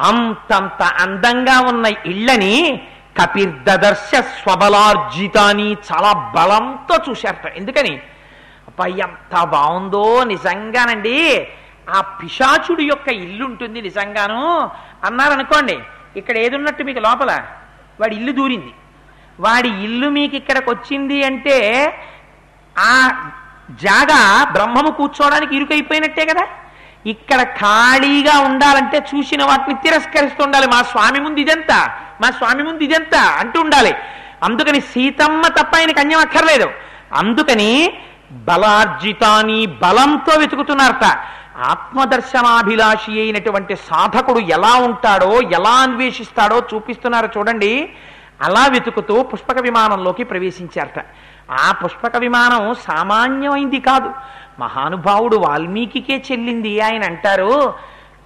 అంతంత అందంగా ఉన్న ఇళ్ళని కపిర్దర్శ స్వబలార్జితాని చాలా బలంతో చూశారట. ఎందుకని? అబ్బాయి ఎంత బాగుందో నిజంగానండి. ఆ పిశాచుడు యొక్క ఇల్లు ఉంటుంది నిజంగాను. అన్నారనుకోండి ఇక్కడ ఏది ఉన్నట్టు మీకు లోపల? వాడి ఇల్లు దూరింది. వాడి ఇల్లు మీకు ఇక్కడికి వచ్చింది అంటే ఆ జాగా బ్రహ్మము కూర్చోవడానికి ఇరుకైపోయినట్టే కదా? ఇక్కడ ఖాళీగా ఉండాలంటే చూసిన వాటిని తిరస్కరిస్తూ ఉండాలి మా స్వామి ముందు ఇదెంత. మా స్వామి ముందు ఇదెంత అంటూ ఉండాలి. అందుకని సీతమ్మ తప్ప ఆయనకి అన్యం అక్కర్లేదు. అందుకని బలార్జితాని బలంతో వెతుకుతున్నారట. ఆత్మదర్శనాభిలాషి అయినటువంటి సాధకుడు ఎలా ఉంటాడో ఎలా అన్వేషిస్తాడో చూపిస్తున్నారు చూడండి. అలా వెతుకుతూ పుష్పక విమానంలోకి ప్రవేశించారట. ఆ పుష్పక విమానం సామాన్యమైంది కాదు. మహానుభావుడు వాల్మీకికే చెల్లింది. ఆయన అంటారు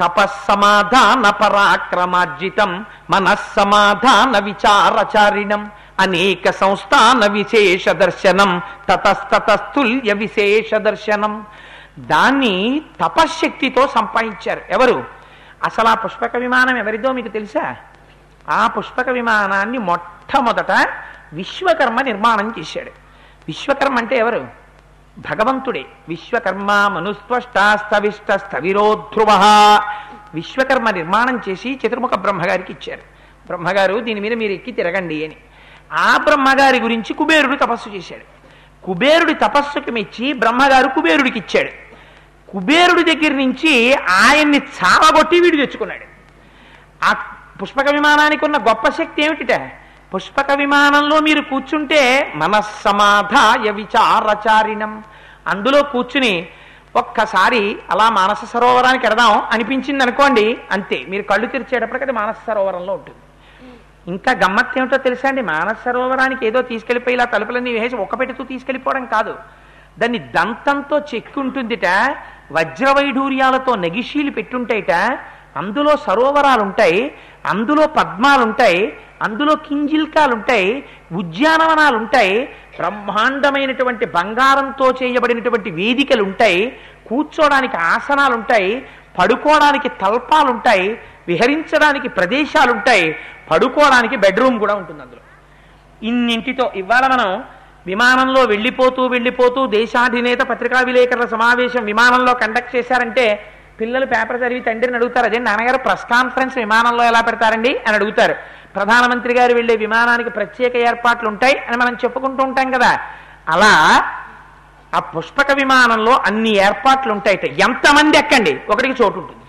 తపస్సమాధాన పరాక్రమార్జితం మనస్సమాధాన విచారచారిణం అనేక సంస్థాన విశేష దర్శనం తతస్తతస్తుల్య విశేష దర్శనం. దాన్ని తపశ్శక్తితో సంపాదించారు. ఎవరు? అసలు ఆ పుష్పక విమానం ఎవరిదో మీకు తెలుసా? ఆ పుష్పక విమానాన్ని మొట్టమొదట విశ్వకర్మ నిర్మాణం చేశాడు. విశ్వకర్మ అంటే ఎవరు? భగవంతుడే. విశ్వకర్మ మనుస్త్వష్టాస్తవిష్ట స్థవిరోధ్రువ విశ్వకర్మ నిర్మాణం చేసి చతుర్ముఖ బ్రహ్మగారికి ఇచ్చారు. బ్రహ్మగారు దీని మీద మీరు ఎక్కి తిరగండి అని. ఆ బ్రహ్మగారి గురించి కుబేరుడు తపస్సు చేశాడు. కుబేరుడి తపస్సుకి మెచ్చి బ్రహ్మగారు కుబేరుడికి ఇచ్చాడు. కుబేరుడి దగ్గర నుంచి ఆయన్ని చావగొట్టి వీడు తెచ్చుకున్నాడు. ఆ పుష్పక విమానానికి ఉన్న గొప్ప శక్తి ఏమిటిట? పుష్పక విమానంలో మీరు కూర్చుంటే మనస్సమాధాయ విచారచారిణం. అందులో కూర్చుని ఒక్కసారి అలా మానస సరోవరానికి ఎడదాం అనిపించింది అనుకోండి అంతే. మీరు కళ్ళు తెరిచేటప్పటికి అది మానస సరోవరంలో ఉంటుంది. ఇంకా గమ్మత్ ఏమిటో తెలుసా అండి? మానస సరోవరానికి ఏదో తీసుకెళ్ళిపోయి ఇలా తలుపులన్నీ వేసి ఒక్క పెట్టుతూ తీసుకెళ్ళిపోవడం కాదు. దాన్ని దంతంతో చెక్కి ఉంటుందిట వజ్రవైఢూర్యాలతో నగిషీలు పెట్టుంటాయిట. అందులో సరోవరాలు ఉంటాయి అందులో పద్మాలుంటాయి అందులో కింజిల్కాలుంటాయి ఉద్యానవనాలుంటాయి ఉద్యానవనాలు ఉంటాయి బ్రహ్మాండమైనటువంటి బంగారంతో చేయబడినటువంటి వేదికలు ఉంటాయి కూర్చోడానికి ఆసనాలుంటాయి పడుకోవడానికి తల్పాలుంటాయి విహరించడానికి ప్రదేశాలుంటాయి పడుకోవడానికి బెడ్రూమ్ కూడా ఉంటుంది అందులో ఇన్నింటితో ఇవాళ మనం విమానంలో వెళ్ళిపోతూ వెళ్ళిపోతూ దేశాధినేత పత్రికా విలేకరుల సమావేశం విమానంలో కండక్ట్ చేశారంటే పిల్లలు పేపర్ చదివి తండ్రిని అడుగుతారు. అదే నాన్నగారు ప్రెస్ కాన్ఫరెన్స్ విమానంలో ఎలా పెడతారండి అని అడుగుతారు. ప్రధానమంత్రి గారు వెళ్ళే విమానానికి ప్రత్యేక ఏర్పాట్లు ఉంటాయి అని మనం చెప్పుకుంటూ ఉంటాం కదా. అలా ఆ పుష్పక విమానంలో అన్ని ఏర్పాట్లు ఉంటాయట ఎంతమంది ఎక్కండి? ఒకటికి చోటు ఉంటుంది.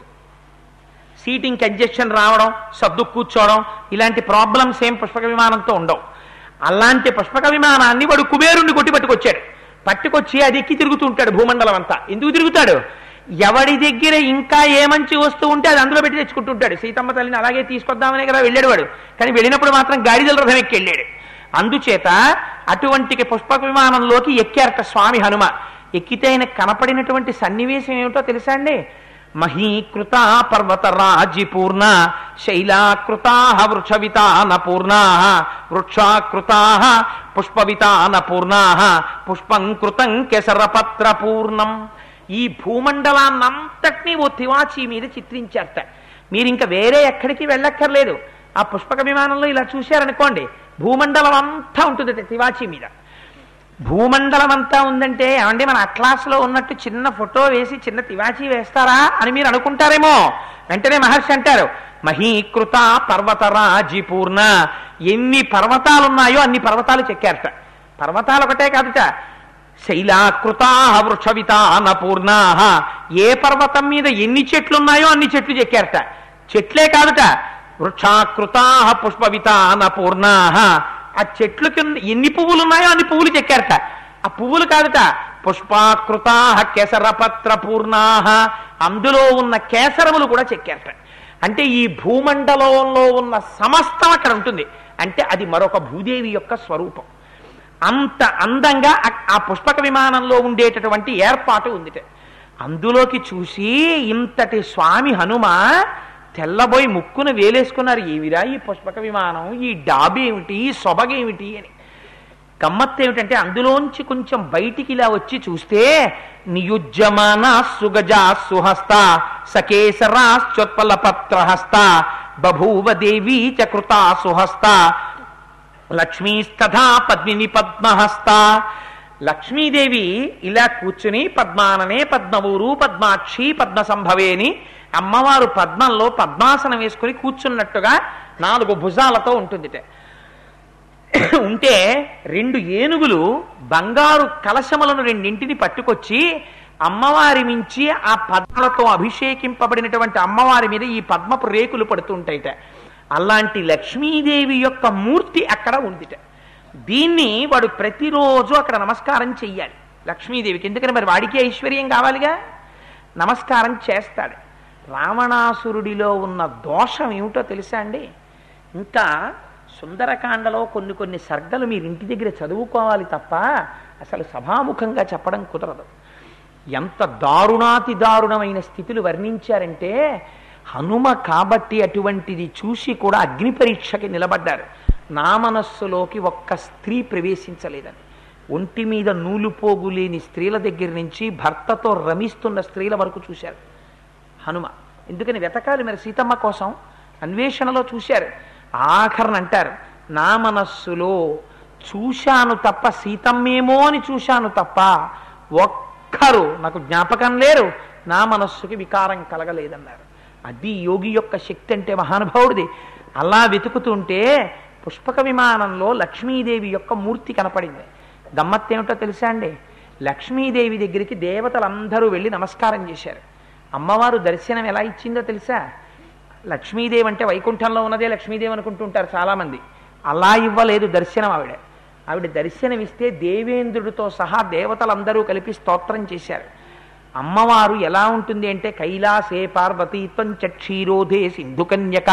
సీటింగ్ కంజెషన్ రావడం సర్దు కూర్చోవడం ఇలాంటి ప్రాబ్లమ్స్ ఏం పుష్పక విమానంతో ఉండవు. అలాంటి పుష్పక విమానాన్ని వాడు కుబేరుణ్ణి కొట్టి పట్టుకొచ్చాడు. పట్టుకొచ్చి అది ఎక్కి తిరుగుతూ ఉంటాడు భూమండలం అంతా. ఎందుకు తిరుగుతాడు? ఎవడి దగ్గర ఇంకా ఏ మంచి వస్తువు ఉంటే అది అందులో పెట్టి తెచ్చుకుంటుంటాడు. సీతమ్మ తల్లిని అలాగే తీసుకొద్దామనే కదా వెళ్ళాడు వాడు. కానీ వెళ్ళినప్పుడు మాత్రం గాడిదల రథం ఎక్కి వెళ్ళాడు. అందుచేత అటువంటి పుష్పక విమానంలోకి ఎక్కారట స్వామి హనుమ. ఎక్కితే ఆయన కనపడినటువంటి సన్నివేశం ఏమిటో తెలుసా అండి? మహీకృత పర్వత రాజిపూర్ణ శైలాకృతా వృక్షవితాన పూర్ణా వృక్షాకృతా పుష్పవితాన పూర్ణా పుష్పం కృతం కెసరపత్ర పూర్ణం. ఈ భూమండలాన్నంతటినీ ఓ తివాచీ మీద చిత్రించారట మీరు ఇంకా వేరే ఎక్కడికి వెళ్ళక్కర్లేదు. ఆ పుష్పక విమానంలో ఇలా చూశారనుకోండి భూమండలం అంతా ఉంటుంది తివాచీ మీద. భూమండలం అంతా ఉందంటే ఏమండి మన అట్లాస్లో ఉన్నట్టు చిన్న ఫోటో వేసి చిన్న తివాచీ వేస్తారా అని మీరు అనుకుంటారేమో. వెంటనే మహర్షి అంటారు మహీకృత పర్వతరాజి పూర్ణ ఎన్ని పర్వతాలు ఉన్నాయో అన్ని పర్వతాలు చెక్కారట పర్వతాలు ఒకటే కాదుట శైలాకృతాహ వృక్షవితాన పూర్ణాహ ఏ పర్వతం మీద ఎన్ని చెట్లు ఉన్నాయో అన్ని చెట్లు చెక్కారట. చెట్లే కాదుట. వృక్షాకృతాహ పుష్పవితాన పూర్ణాహ ఆ చెట్లు కింద ఎన్ని పువ్వులు ఉన్నాయో అన్ని పువ్వులు చెక్కారట. ఆ పువ్వులు కాదుట. పుష్పాకృతాహ కేసరపత్ర పూర్ణాహ అందులో ఉన్న కేసరములు కూడా చెక్కారట. అంటే ఈ భూమండలంలో ఉన్న సమస్తం అక్కడ ఉంటుంది. అంటే అది మరొక భూదేవి యొక్క స్వరూపం. అంత అందంగా ఆ- పుష్పక విమానంలో ఉండేటటువంటి ఏర్పాటు ఉందిట. అందులోకి చూసి ఇంతటి స్వామి హనుమ తెల్లబోయి ముక్కును వేలేసుకున్నారు. ఏమిరా ఈ పుష్పక విమానం? ఈ డాబేమిటి ఈ సొబగేమిటి? అని. గమ్మత్ ఏమిటంటే అందులోంచి కొంచెం బయటికి ఇలా వచ్చి చూస్తే నియుజ్యమాన సుగజా సుహస్త సకేసరాశ్చోత్పల పత్రహస్త బభూవ దేవీ చ సుహస్త లక్ష్మీస్తథా పద్మిని పద్మహస్త. లక్ష్మీదేవి ఇలా కూర్చుని పద్మాననే పద్మవూరు పద్మాక్షి పద్మ సంభవేని అమ్మవారు పద్మంలో పద్మాసనం వేసుకుని కూర్చున్నట్టుగా నాలుగు భుజాలతో ఉంటుందిట. ఉంటే రెండు ఏనుగులు బంగారు కలశములను రెండింటిని పట్టుకొచ్చి అమ్మవారి మించి ఆ పద్మలతో అభిషేకింపబడినటువంటి అమ్మవారి మీద ఈ పద్మపు రేకులు పడుతుంటాయిట. అలాంటి లక్ష్మీదేవి యొక్క మూర్తి అక్కడ ఉందిట. దీన్ని వాడు ప్రతిరోజు అక్కడ నమస్కారం చెయ్యాలి. లక్ష్మీదేవికి ఎందుకని మరి వాడికి ఐశ్వర్యం కావాలిగా? నమస్కారం చేస్తాడు. రావణాసురుడిలో ఉన్న దోషం ఏమిటో తెలుసా అండి? ఇంకా సుందరకాండలో కొన్ని కొన్ని సర్గలు మీరు ఇంటి దగ్గర చదువుకోవాలి తప్ప అసలు సభాముఖంగా చెప్పడం కుదరదు. ఎంత దారుణాతి దారుణమైన స్థితులు వర్ణించారంటే హనుమ కాబట్టి అటువంటిది చూసి కూడా అగ్ని పరీక్షకి నిలబడ్డారు. నా మనస్సులోకి ఒక్క స్త్రీ ప్రవేశించలేదని. ఒంటి మీద నూలుపోగు లేని స్త్రీల దగ్గర నుంచి భర్తతో రమిస్తున్న స్త్రీల వరకు చూశారు. హనుమ ఎందుకని వెతకాలి మరి సీతమ్మ కోసం? అన్వేషణలో చూశారు. ఆఖరణ అంటారు నా మనస్సులో చూశాను తప్ప సీతమ్మేమో అని చూశాను తప్ప ఒక్కరు నాకు జ్ఞాపకం లేరు. నా మనస్సుకి వికారం కలగలేదన్నారు. అది యోగి యొక్క శక్తి అంటే మహానుభావుడిది. అలా వెతుకుతుంటే పుష్పక విమానంలో లక్ష్మీదేవి యొక్క మూర్తి కనపడింది. గమ్మత్తేమిటో తెలుసా అండి? లక్ష్మీదేవి దగ్గరికి దేవతలందరూ వెళ్ళి నమస్కారం చేశారు. అమ్మవారు దర్శనం ఎలా ఇచ్చిందో తెలుసా? లక్ష్మీదేవి అంటే వైకుంఠంలో ఉన్నదే లక్ష్మీదేవి అనుకుంటుంటారు చాలామంది. అలా ఇవ్వలేదు దర్శనం ఆవిడ. ఆవిడ దర్శనమిస్తే దేవేంద్రుడితో సహా దేవతలందరూ కలిపి స్తోత్రం చేశారు. అమ్మవారు ఎలా ఉంటుంది అంటే కైలాసే పార్వతీత్వం చ క్షీరోధే సింధుకన్యక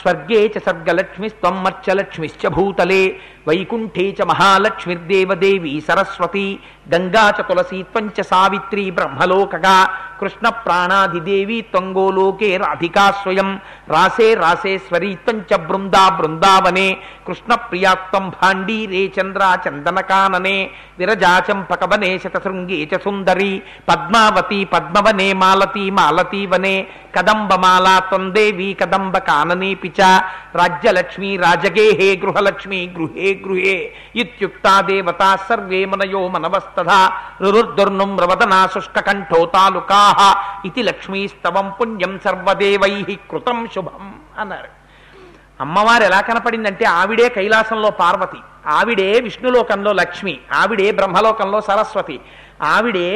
స్వర్గే చ సర్గలక్ష్మి త్వం మర్చలక్ష్మిశ్చ భూతలే వైకుంఠే చ మహాలక్ష్మిర్దేవదేవి సరస్వతి గంగా చ తులసి త్వంచ సావిత్రి బ్రహ్మలోకగా కృష్ణ ప్రాణాధిదేవి త్వంగోలోకే రాధికా స్వయం రాసే రాసేశ్వరి త్వంచ బృందా బృందావనే కృష్ణ ప్రియాత్వం భాండీ రే చంద్ర చందనకాననే విరజాచంపకవనే శతశృంగే చ సుందరి పద్మావతి పద్మవనే మాలతి మాలతీవనే కదంబమాలా త్వం దేవి కదంబ కాననే పిచ రాజ్యలక్ష్మి రాజగేహే గృహలక్ష్మి గృహే గృహే ఇత్యుక్తా దేవతా సర్వే మనయో మనవస్తథా రవదనా శుష్కకంఠో తాలుకాః లక్ష్మీస్తవం పుణ్యం సర్వదేవై కృతం శుభం అన్నారు. అమ్మవారు ఎలా కనపడిందంటే ఆవిడే కైలాసంలో పార్వతి ఆవిడే విష్ణులోకంలో లక్ష్మి ఆవిడే బ్రహ్మలోకంలో సరస్వతి ఆవిడే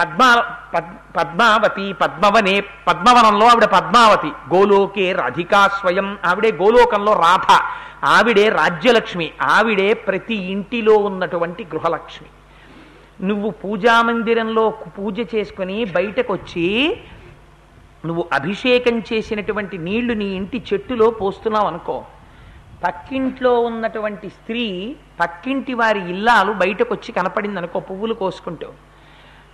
పద్మా పద్- పద్మావతి పద్మవనే పద్మవనంలో ఆవిడ పద్మావతి. గోలోకే రాధికా స్వయం. ఆవిడే గోలోకంలో రాధ. ఆవిడే రాజ్యలక్ష్మి. ఆవిడే ప్రతి ఇంటిలో ఉన్నటువంటి గృహలక్ష్మి. నువ్వు పూజామందిరంలో పూజ చేసుకుని బయటకు వచ్చి నువ్వు అభిషేకం చేసినటువంటి నీళ్ళు నీ ఇంటి చెట్టులో పోస్తున్నావు అనుకో. పక్కింట్లో ఉన్నటువంటి స్త్రీ పక్కింటి వారి ఇల్లాలు బయటకు వచ్చి కనపడింది అనుకో పువ్వులు కోసుకుంటూ.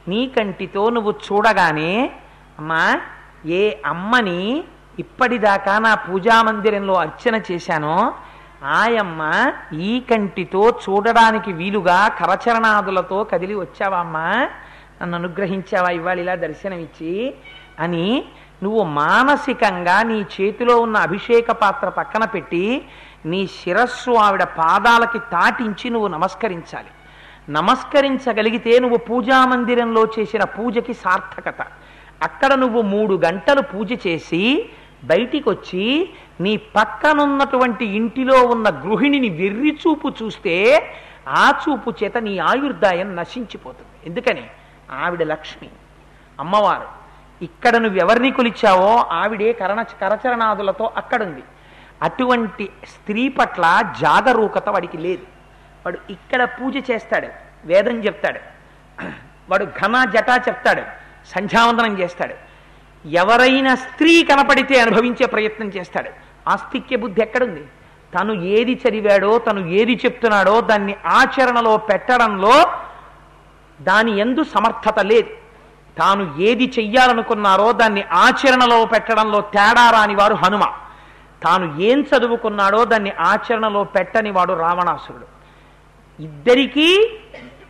నీ కంటితో నువ్వు చూడగానే అమ్మా ఏ అమ్మని ఇప్పటిదాకా నా పూజామందిరంలో అర్చన చేశానో ఆయమ్మ ఈ కంటితో చూడడానికి వీలుగా కరచరణాదులతో కదిలి వచ్చావమ్మా నన్ను అనుగ్రహించావా ఇవాళ ఇలా దర్శనమిచ్చి? అని నువ్వు మానసికంగా నీ చేతిలో ఉన్న అభిషేక పాత్ర పక్కన పెట్టి నీ శిరస్సు ఆవిడ పాదాలకి తాటించి నువ్వు నమస్కరించాలి. నమస్కరించగలిగితే నువ్వు పూజామందిరంలో చేసిన పూజకి సార్థకత. అక్కడ నువ్వు మూడు గంటలు పూజ చేసి బయటికి వచ్చి నీ పక్కనున్నటువంటి ఇంటిలో ఉన్న గృహిణిని వెర్రి చూపు చూస్తే ఆ చూపు చేత నీ ఆయుర్దాయం నశించిపోతుంది. ఎందుకని? ఆవిడ లక్ష్మి. అమ్మవారు ఇక్కడ నువ్వు ఎవరిని కొలిచావో ఆవిడే కరణ కరచరణాదులతో అక్కడుంది. అటువంటి స్త్రీ పట్ల జాగరూకత వాడికి లేదు. వాడు ఇక్కడ పూజ చేస్తాడు వేదం చెప్తాడు వాడు ఘన జటా చెప్తాడు సంధ్యావందనం చేస్తాడు. ఎవరైనా స్త్రీ కనపడితే అనుభవించే ప్రయత్నం చేస్తాడు. ఆస్తిక్య బుద్ధి ఎక్కడుంది? తను ఏది చదివాడో తను ఏది చెప్తున్నాడో దాన్ని ఆచరణలో పెట్టడంలో దాని ఎందు సమర్థత లేదు. తాను ఏది చెయ్యాలనుకున్నారో దాన్ని ఆచరణలో పెట్టడంలో తేడా రాని వారు హనుమ. తాను ఏం చదువుకున్నాడో దాన్ని ఆచరణలో పెట్టని వాడు రావణాసురుడు. ఇద్దరికీ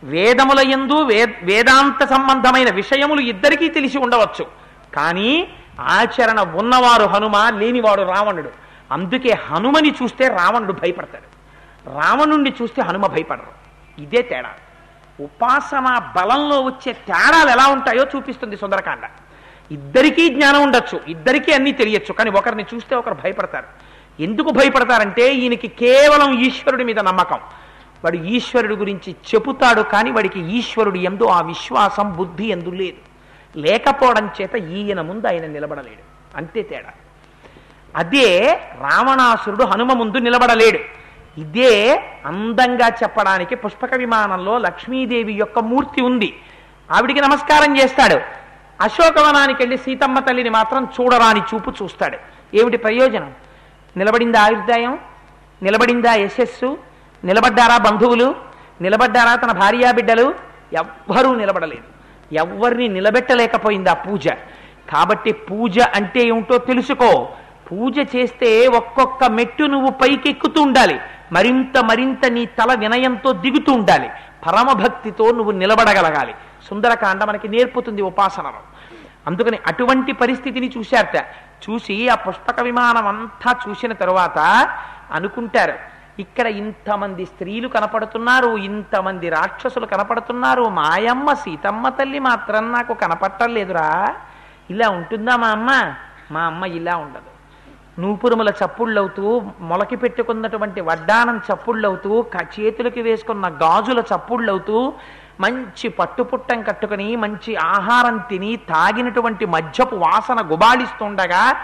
వేదముల యందు వేదాంత సంబంధమైన విషయములు ఇద్దరికీ తెలిసి ఉండవచ్చు. కానీ ఆచరణ ఉన్నవారు హనుమ లేనివాడు రావణుడు. అందుకే హనుమని చూస్తే రావణుడు భయపడతాడు. రావణుణ్ణి చూస్తే హనుమ భయపడరు. ఇదే తేడా. ఉపాసన బలంలో వచ్చే తేడాలు ఎలా ఉంటాయో చూపిస్తుంది సుందరకాండ. ఇద్దరికీ జ్ఞానం ఉండొచ్చు ఇద్దరికీ అన్నీ తెలియచ్చు కానీ ఒకరిని చూస్తే ఒకరు భయపడతారు. ఎందుకు భయపడతారంటే ఈయనకి కేవలం ఈశ్వరుడి మీద నమ్మకం. వాడు ఈశ్వరుడి గురించి చెబుతాడు కానీ వాడికి ఈశ్వరుడు ఎందు ఆ విశ్వాసం బుద్ధి ఎందు లేదు. లేకపోవడం చేత ఈయన ముందు ఆయన నిలబడలేడు. అంతే తేడా. అదే రావణాసురుడు హనుమ ముందు నిలబడలేడు. ఇదే అందంగా చెప్పడానికి పుష్పక విమానంలో లక్ష్మీదేవి యొక్క మూర్తి ఉంది. ఆవిడికి నమస్కారం చేస్తాడు. అశోకవనానికి వెళ్ళి సీతమ్మ తల్లిని మాత్రం చూడరాని చూపు చూస్తాడు. ఏమిటి ప్రయోజనం? నిలబడిందా ఆయుర్దాయం? నిలబడిందా యశస్సు? నిలబడ్డారా బంధువులు? నిలబడ్డారా తన భార్యా బిడ్డలు? ఎవ్వరూ నిలబడలేదు. ఎవ్వరిని నిలబెట్టలేకపోయింది ఆ పూజ. కాబట్టి పూజ అంటే ఏమిటో తెలుసుకో. పూజ చేస్తే ఒక్కొక్క మెట్టు నువ్వు పైకెక్కుతూ ఉండాలి. మరింత మరింత నీ తల వినయంతో దిగుతూ ఉండాలి. పరమభక్తితో నువ్వు నిలబడగలగాలి. సుందరకాండ మనకి నేర్పుతుంది ఉపాసనలో. అందుకని అటువంటి పరిస్థితిని చూశారట. చూసి ఆ పుష్పక విమానం అంతా చూసిన తరువాత అనుకుంటారు ఇక్కడ ఇంతమంది స్త్రీలు కనపడుతున్నారు ఇంతమంది రాక్షసులు కనపడుతున్నారు. మాయమ్మ సీతమ్మ తల్లి మాత్రం నాకు కనపట్టలేదురా ఇలా ఉంటుందా మా అమ్మ? మా అమ్మ ఇలా ఉండదు. నూపురుముల చప్పుళ్ళవుతూ మొలకి పెట్టుకున్నటువంటి వడ్డానం చప్పుళ్ళవుతూ చేతులకి వేసుకున్న గాజుల చప్పుళ్ళవుతూ మంచి పట్టుపుట్టం కట్టుకుని మంచి ఆహారం తిని తాగినటువంటి మద్యపు వాసన గుబాళిస్తుండగా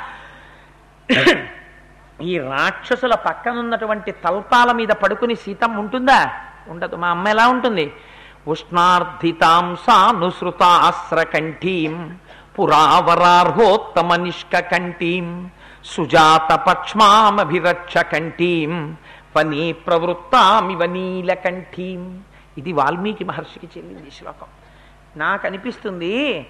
ఈ రాక్షసుల పక్కనున్నటువంటి తల్పాల మీద పడుకుని సీతమ్మ ఉంటుందా? ఉండదు. మా అమ్మ ఎలా ఉంటుంది? ఉష్ణార్థితాం సానుసృతాస్రకంఠీం పురావరార్హోత్తమ నిష్కంఠీం సుజాత పక్ష్మామభిరక్ష కంఠీం పని ప్రవృత్తామివ నీలకంఠీం. ఇది వాల్మీకి మహర్షికి చెందింది శ్లోకం. నాకు అనిపిస్తుంది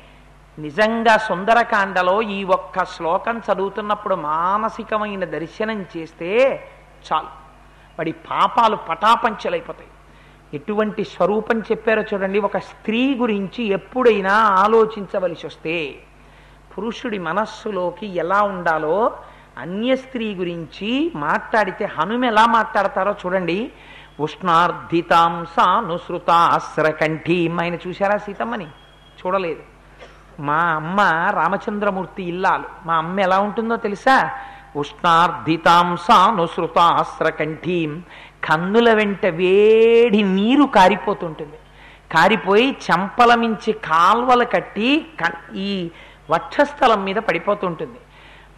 నిజంగా సుందరకాండలో ఈ ఒక్క శ్లోకం చదువుతున్నప్పుడు మానసికమైన దర్శనం చేస్తే చాలు. వాడి పాపాలు పటాపంచలైపోతాయి. ఎటువంటి స్వరూపం చెప్పారో చూడండి ఒక స్త్రీ గురించి ఎప్పుడైనా ఆలోచించవలసి వస్తే పురుషుడి మనస్సులోకి ఎలా ఉండాలో అన్య స్త్రీ గురించి మాట్లాడితే హనుమ ఎలా మాట్లాడతారో చూడండి. ఉష్ణార్ధితాంసానుసృతాశ్రకంఠీం. ఆయన చూశారా సీతమ్మని? చూడలేదు. మా అమ్మ రామచంద్రమూర్తి ఇల్లాలు. మా అమ్మ ఎలా ఉంటుందో తెలుసా? ఉష్ణార్ధితాంసానుసృతాశ్రకంఠీం కన్నుల వెంట వేడి నీరు కారిపోతుంటుంది. కారిపోయి చెంపల మించి కాల్వలు కట్టి ఈ వక్షస్థలం మీద పడిపోతుంటుంది.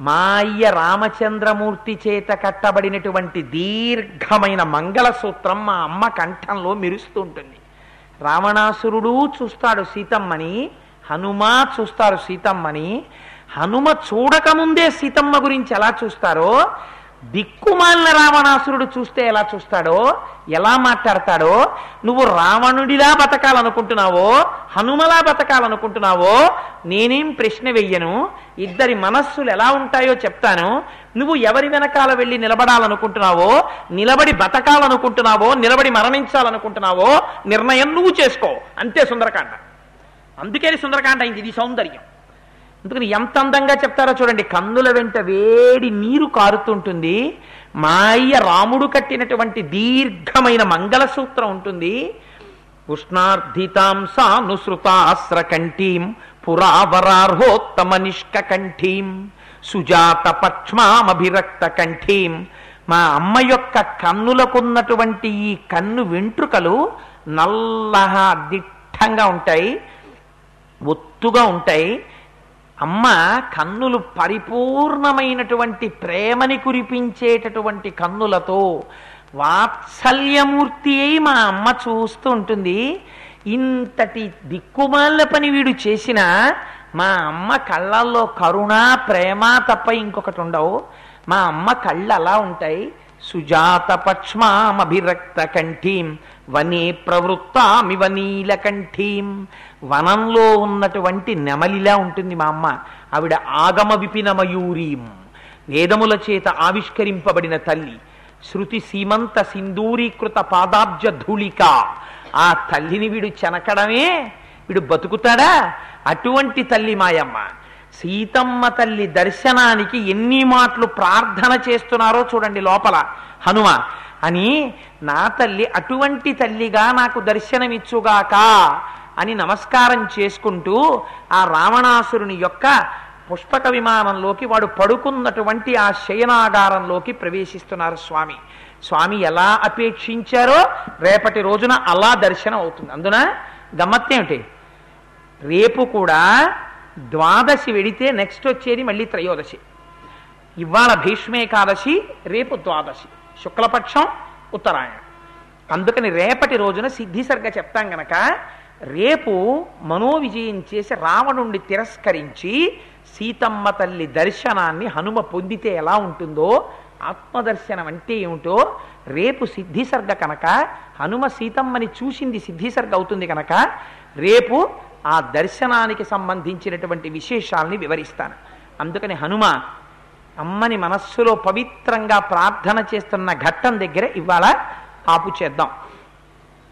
మా అయ్య రామచంద్రమూర్తి చేత కట్టబడినటువంటి దీర్ఘమైన మంగళసూత్రం మా అమ్మ కంఠంలో మెరుస్తూ ఉంటుంది రావణాసురుడు చూస్తాడు సీతమ్మని హనుమ చూస్తారు సీతమ్మని. హనుమ చూడకముందే సీతమ్మ గురించి ఎలా చూస్తారో దిక్కుమాలిన రావణాసురుడు చూస్తే ఎలా చూస్తాడో ఎలా మాట్లాడతాడో నువ్వు రావణుడిలా బతకాలనుకుంటున్నావో హనుమలా బతకాలనుకుంటున్నావో నేనేం ప్రశ్న వెయ్యను ఇద్దరి మనస్సులు ఎలా ఉంటాయో చెప్తాను. నువ్వు ఎవరి వెనకాల వెళ్ళి నిలబడాలనుకుంటున్నావో నిలబడి బతకాలనుకుంటున్నావో నిలబడి మరణించాలనుకుంటున్నావో నిర్ణయం నువ్వు చేసుకో. అంతే సుందరకాండ. అందుకని సుందరకాండ అయింది ఇది సౌందర్యం. అందుకని ఎంత అందంగా చెప్తారో చూడండి కన్నుల వెంట వేడి నీరు కారుతుంటుంది మా అయ్య రాముడు కట్టినటువంటి దీర్ఘమైన మంగళసూత్రం ఉంటుంది ఉష్ణార్ధితాంసానుసృతాశ్రకంఠీం పురావరార్హోత్తమ నిష్కంఠీం సుజాత పక్ష్మామభిరక్త కంఠీం మా అమ్మ యొక్క కన్నులకున్నటువంటి ఈ కన్ను వెంట్రుకలు నల్లగా దిట్టంగా ఉంటాయి. ఒత్తుగా ఉంటాయి. అమ్మ కన్నులు పరిపూర్ణమైనటువంటి ప్రేమని కురిపించేటటువంటి కన్నులతో వాత్సల్యమూర్తి అయి మా అమ్మ చూస్తూ ఉంటుంది. ఇంతటి దిక్కుమాల పని వీడు చేసిన మా అమ్మ కళ్ళల్లో కరుణ ప్రేమ తప్ప ఇంకొకటి ఉండవు. మా అమ్మ కళ్ళు అలా ఉంటాయి. సుజాత పక్ష్మామభిరక్త కంఠీం వనే ప్రవృత్తామివ నీలకంఠీం. వనంలో ఉన్నటువంటి నెమలిలా ఉంటుంది మా అమ్మ. ఆవిడ ఆగమ విపినమయూరీం. వేదముల చేత ఆవిష్కరింపబడిన తల్లి. శృతి సీమంత సింధూరీకృత పాదాబ్జ ధూళిక. ఆ తల్లిని వీడు చెనకడమే. వీడు బతుకుతాడా? అటువంటి తల్లి మాయమ్మ. సీతమ్మ తల్లి దర్శనానికి ఎన్ని మాటలు ప్రార్థన చేస్తున్నారో చూడండి లోపల. హనుమ అని నా తల్లి అటువంటి తల్లిగా నాకు దర్శనమిచ్చుగాక. అని నమస్కారం చేసుకుంటూ ఆ రావణాసురుని యొక్క పుష్పక విమానంలోకి వాడు పడుకున్నటువంటి ఆ శయనాగారంలోకి ప్రవేశిస్తున్నారు స్వామి. స్వామి ఎలా అపేక్షించారో రేపటి రోజున అలా దర్శనం అవుతుంది. అందున గమ్మత్తేమిటి? రేపు కూడా ద్వాదశి వెడితే నెక్స్ట్ వచ్చేది మళ్ళీ త్రయోదశి. ఇవాళ భీష్మేకాదశి రేపు ద్వాదశి. శుక్లపక్షం ఉత్తరాయణం. అందుకని రేపటి రోజున సిద్ధిసర్గ చెప్తాం గనక రేపు మనోవిజయం చేసి రావణుణ్ణి తిరస్కరించి సీతమ్మ తల్లి దర్శనాన్ని హనుమ పొందితే ఎలా ఉంటుందో ఆత్మదర్శనం అంటే ఏమిటో రేపు సిద్ధిసర్గ కనుక హనుమ సీతమ్మని చూసింది సిద్ధిసర్గ అవుతుంది కనుక రేపు ఆ దర్శనానికి సంబంధించినటువంటి విశేషాల్ని వివరిస్తాను. అందుకని హనుమ అమ్మని మనస్సులో పవిత్రంగా ప్రార్థన చేస్తున్న ఘట్టం దగ్గర ఇవాళ ఆపు చేద్దాం.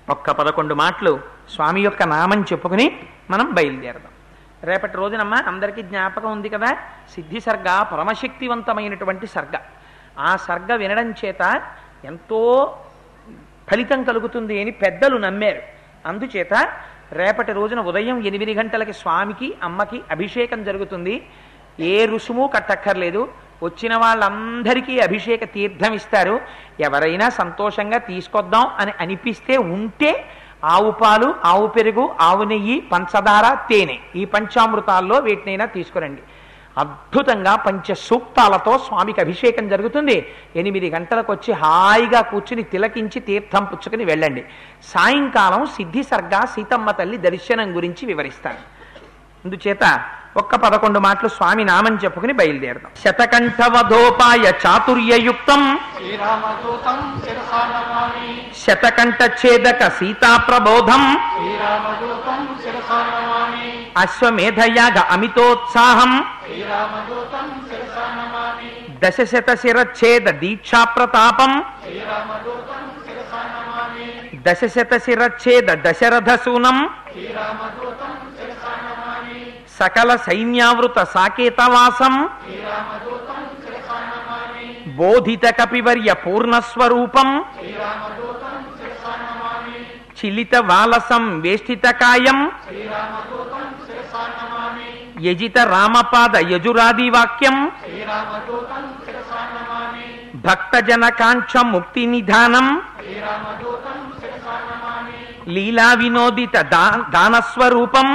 ఒక్క పదకొండు మాటలు. స్వామి యొక్క నామం చెప్పుకుని మనం బయలుదేరదాం. రేపటి రోజునమ్మ అందరికీ జ్ఞాపకం ఉంది కదా? సిద్ధి సర్గ పరమశక్తివంతమైనటువంటి సర్గ. ఆ సర్గ వినడం చేత ఎంతో ఫలితం కలుగుతుంది అని పెద్దలు నమ్మారు. అందుచేత రేపటి రోజున ఉదయం ఎనిమిది గంటలకి స్వామికి అమ్మకి అభిషేకం జరుగుతుంది. ఏ రుసుము కట్టక్కర్లేదు. వచ్చిన వాళ్ళందరికీ అభిషేక తీర్థం ఇస్తారు. ఎవరైనా సంతోషంగా తీసుకొద్దాం అని అనిపిస్తే ఉంటే ఆవు పాలు ఆవు పెరుగు ఆవు నెయ్యి పంచదార తేనె. ఈ పంచామృతాల్లో వీటినైనా తీసుకురండి. అద్భుతంగా పంచ సూక్తాలతో స్వామికి అభిషేకం జరుగుతుంది. ఎనిమిది గంటలకు వచ్చి హాయిగా కూర్చుని తిలకించి తీర్థం పుచ్చుకుని వెళ్ళండి. సాయంకాలం సిద్ధి సర్గా సీతమ్మ తల్లి దర్శనం గురించి వివరిస్తాను. అందుచేత ఒక్క పదకొండు మాటలు స్వామి నామం చెప్పుకుని బయలుదేరదాం. శతకంఠవధోపాయ చాతుర్యయుక్తం. శ్రీరామదూతం శతకంఠ ఛేదక సీతా ప్రబోధం అశ్వమేధయాగ అమితోత్సాహం. దశశత శిరచ్ఛేద దీక్షా ప్రతాపం దశశత శిరచ్ఛేద దశరథ సూనం సకల సైన్యావృత సాకేతవాసం బోధిత కపివర్య పూర్ణస్వరూపం నమామి చిలిత వాలసం వేష్టితకాయం యజిత రామపాద యజురాది వాక్యం శ్రీరామదూతం భక్తజన కాంక్ష ముక్తి నిధానం లీలా వినోదిత దా- దానస్వరూపం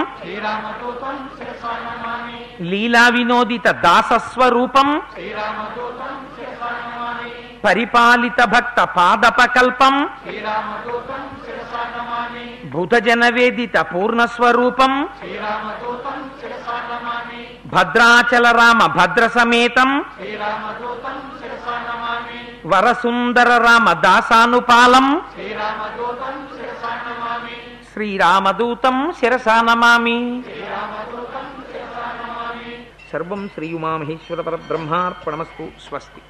లీలా వినోదిత దాసస్వరూపం పరిపాలిత భక్త పాదపకల్పం శ్రీరామదూతం పూర్ణస్వరూపం. భద్రాచల రామ భద్ర సమేతం వరసుందర రామ దాసానుపాలం శ్రీరామదూతం శిరసానమామి. శ్రీరామదూతం శిరసా సర్వం శ్రీయుమామహేశ్వర పరబ్రహ్మార్పణమస్తు. స్వస్తి.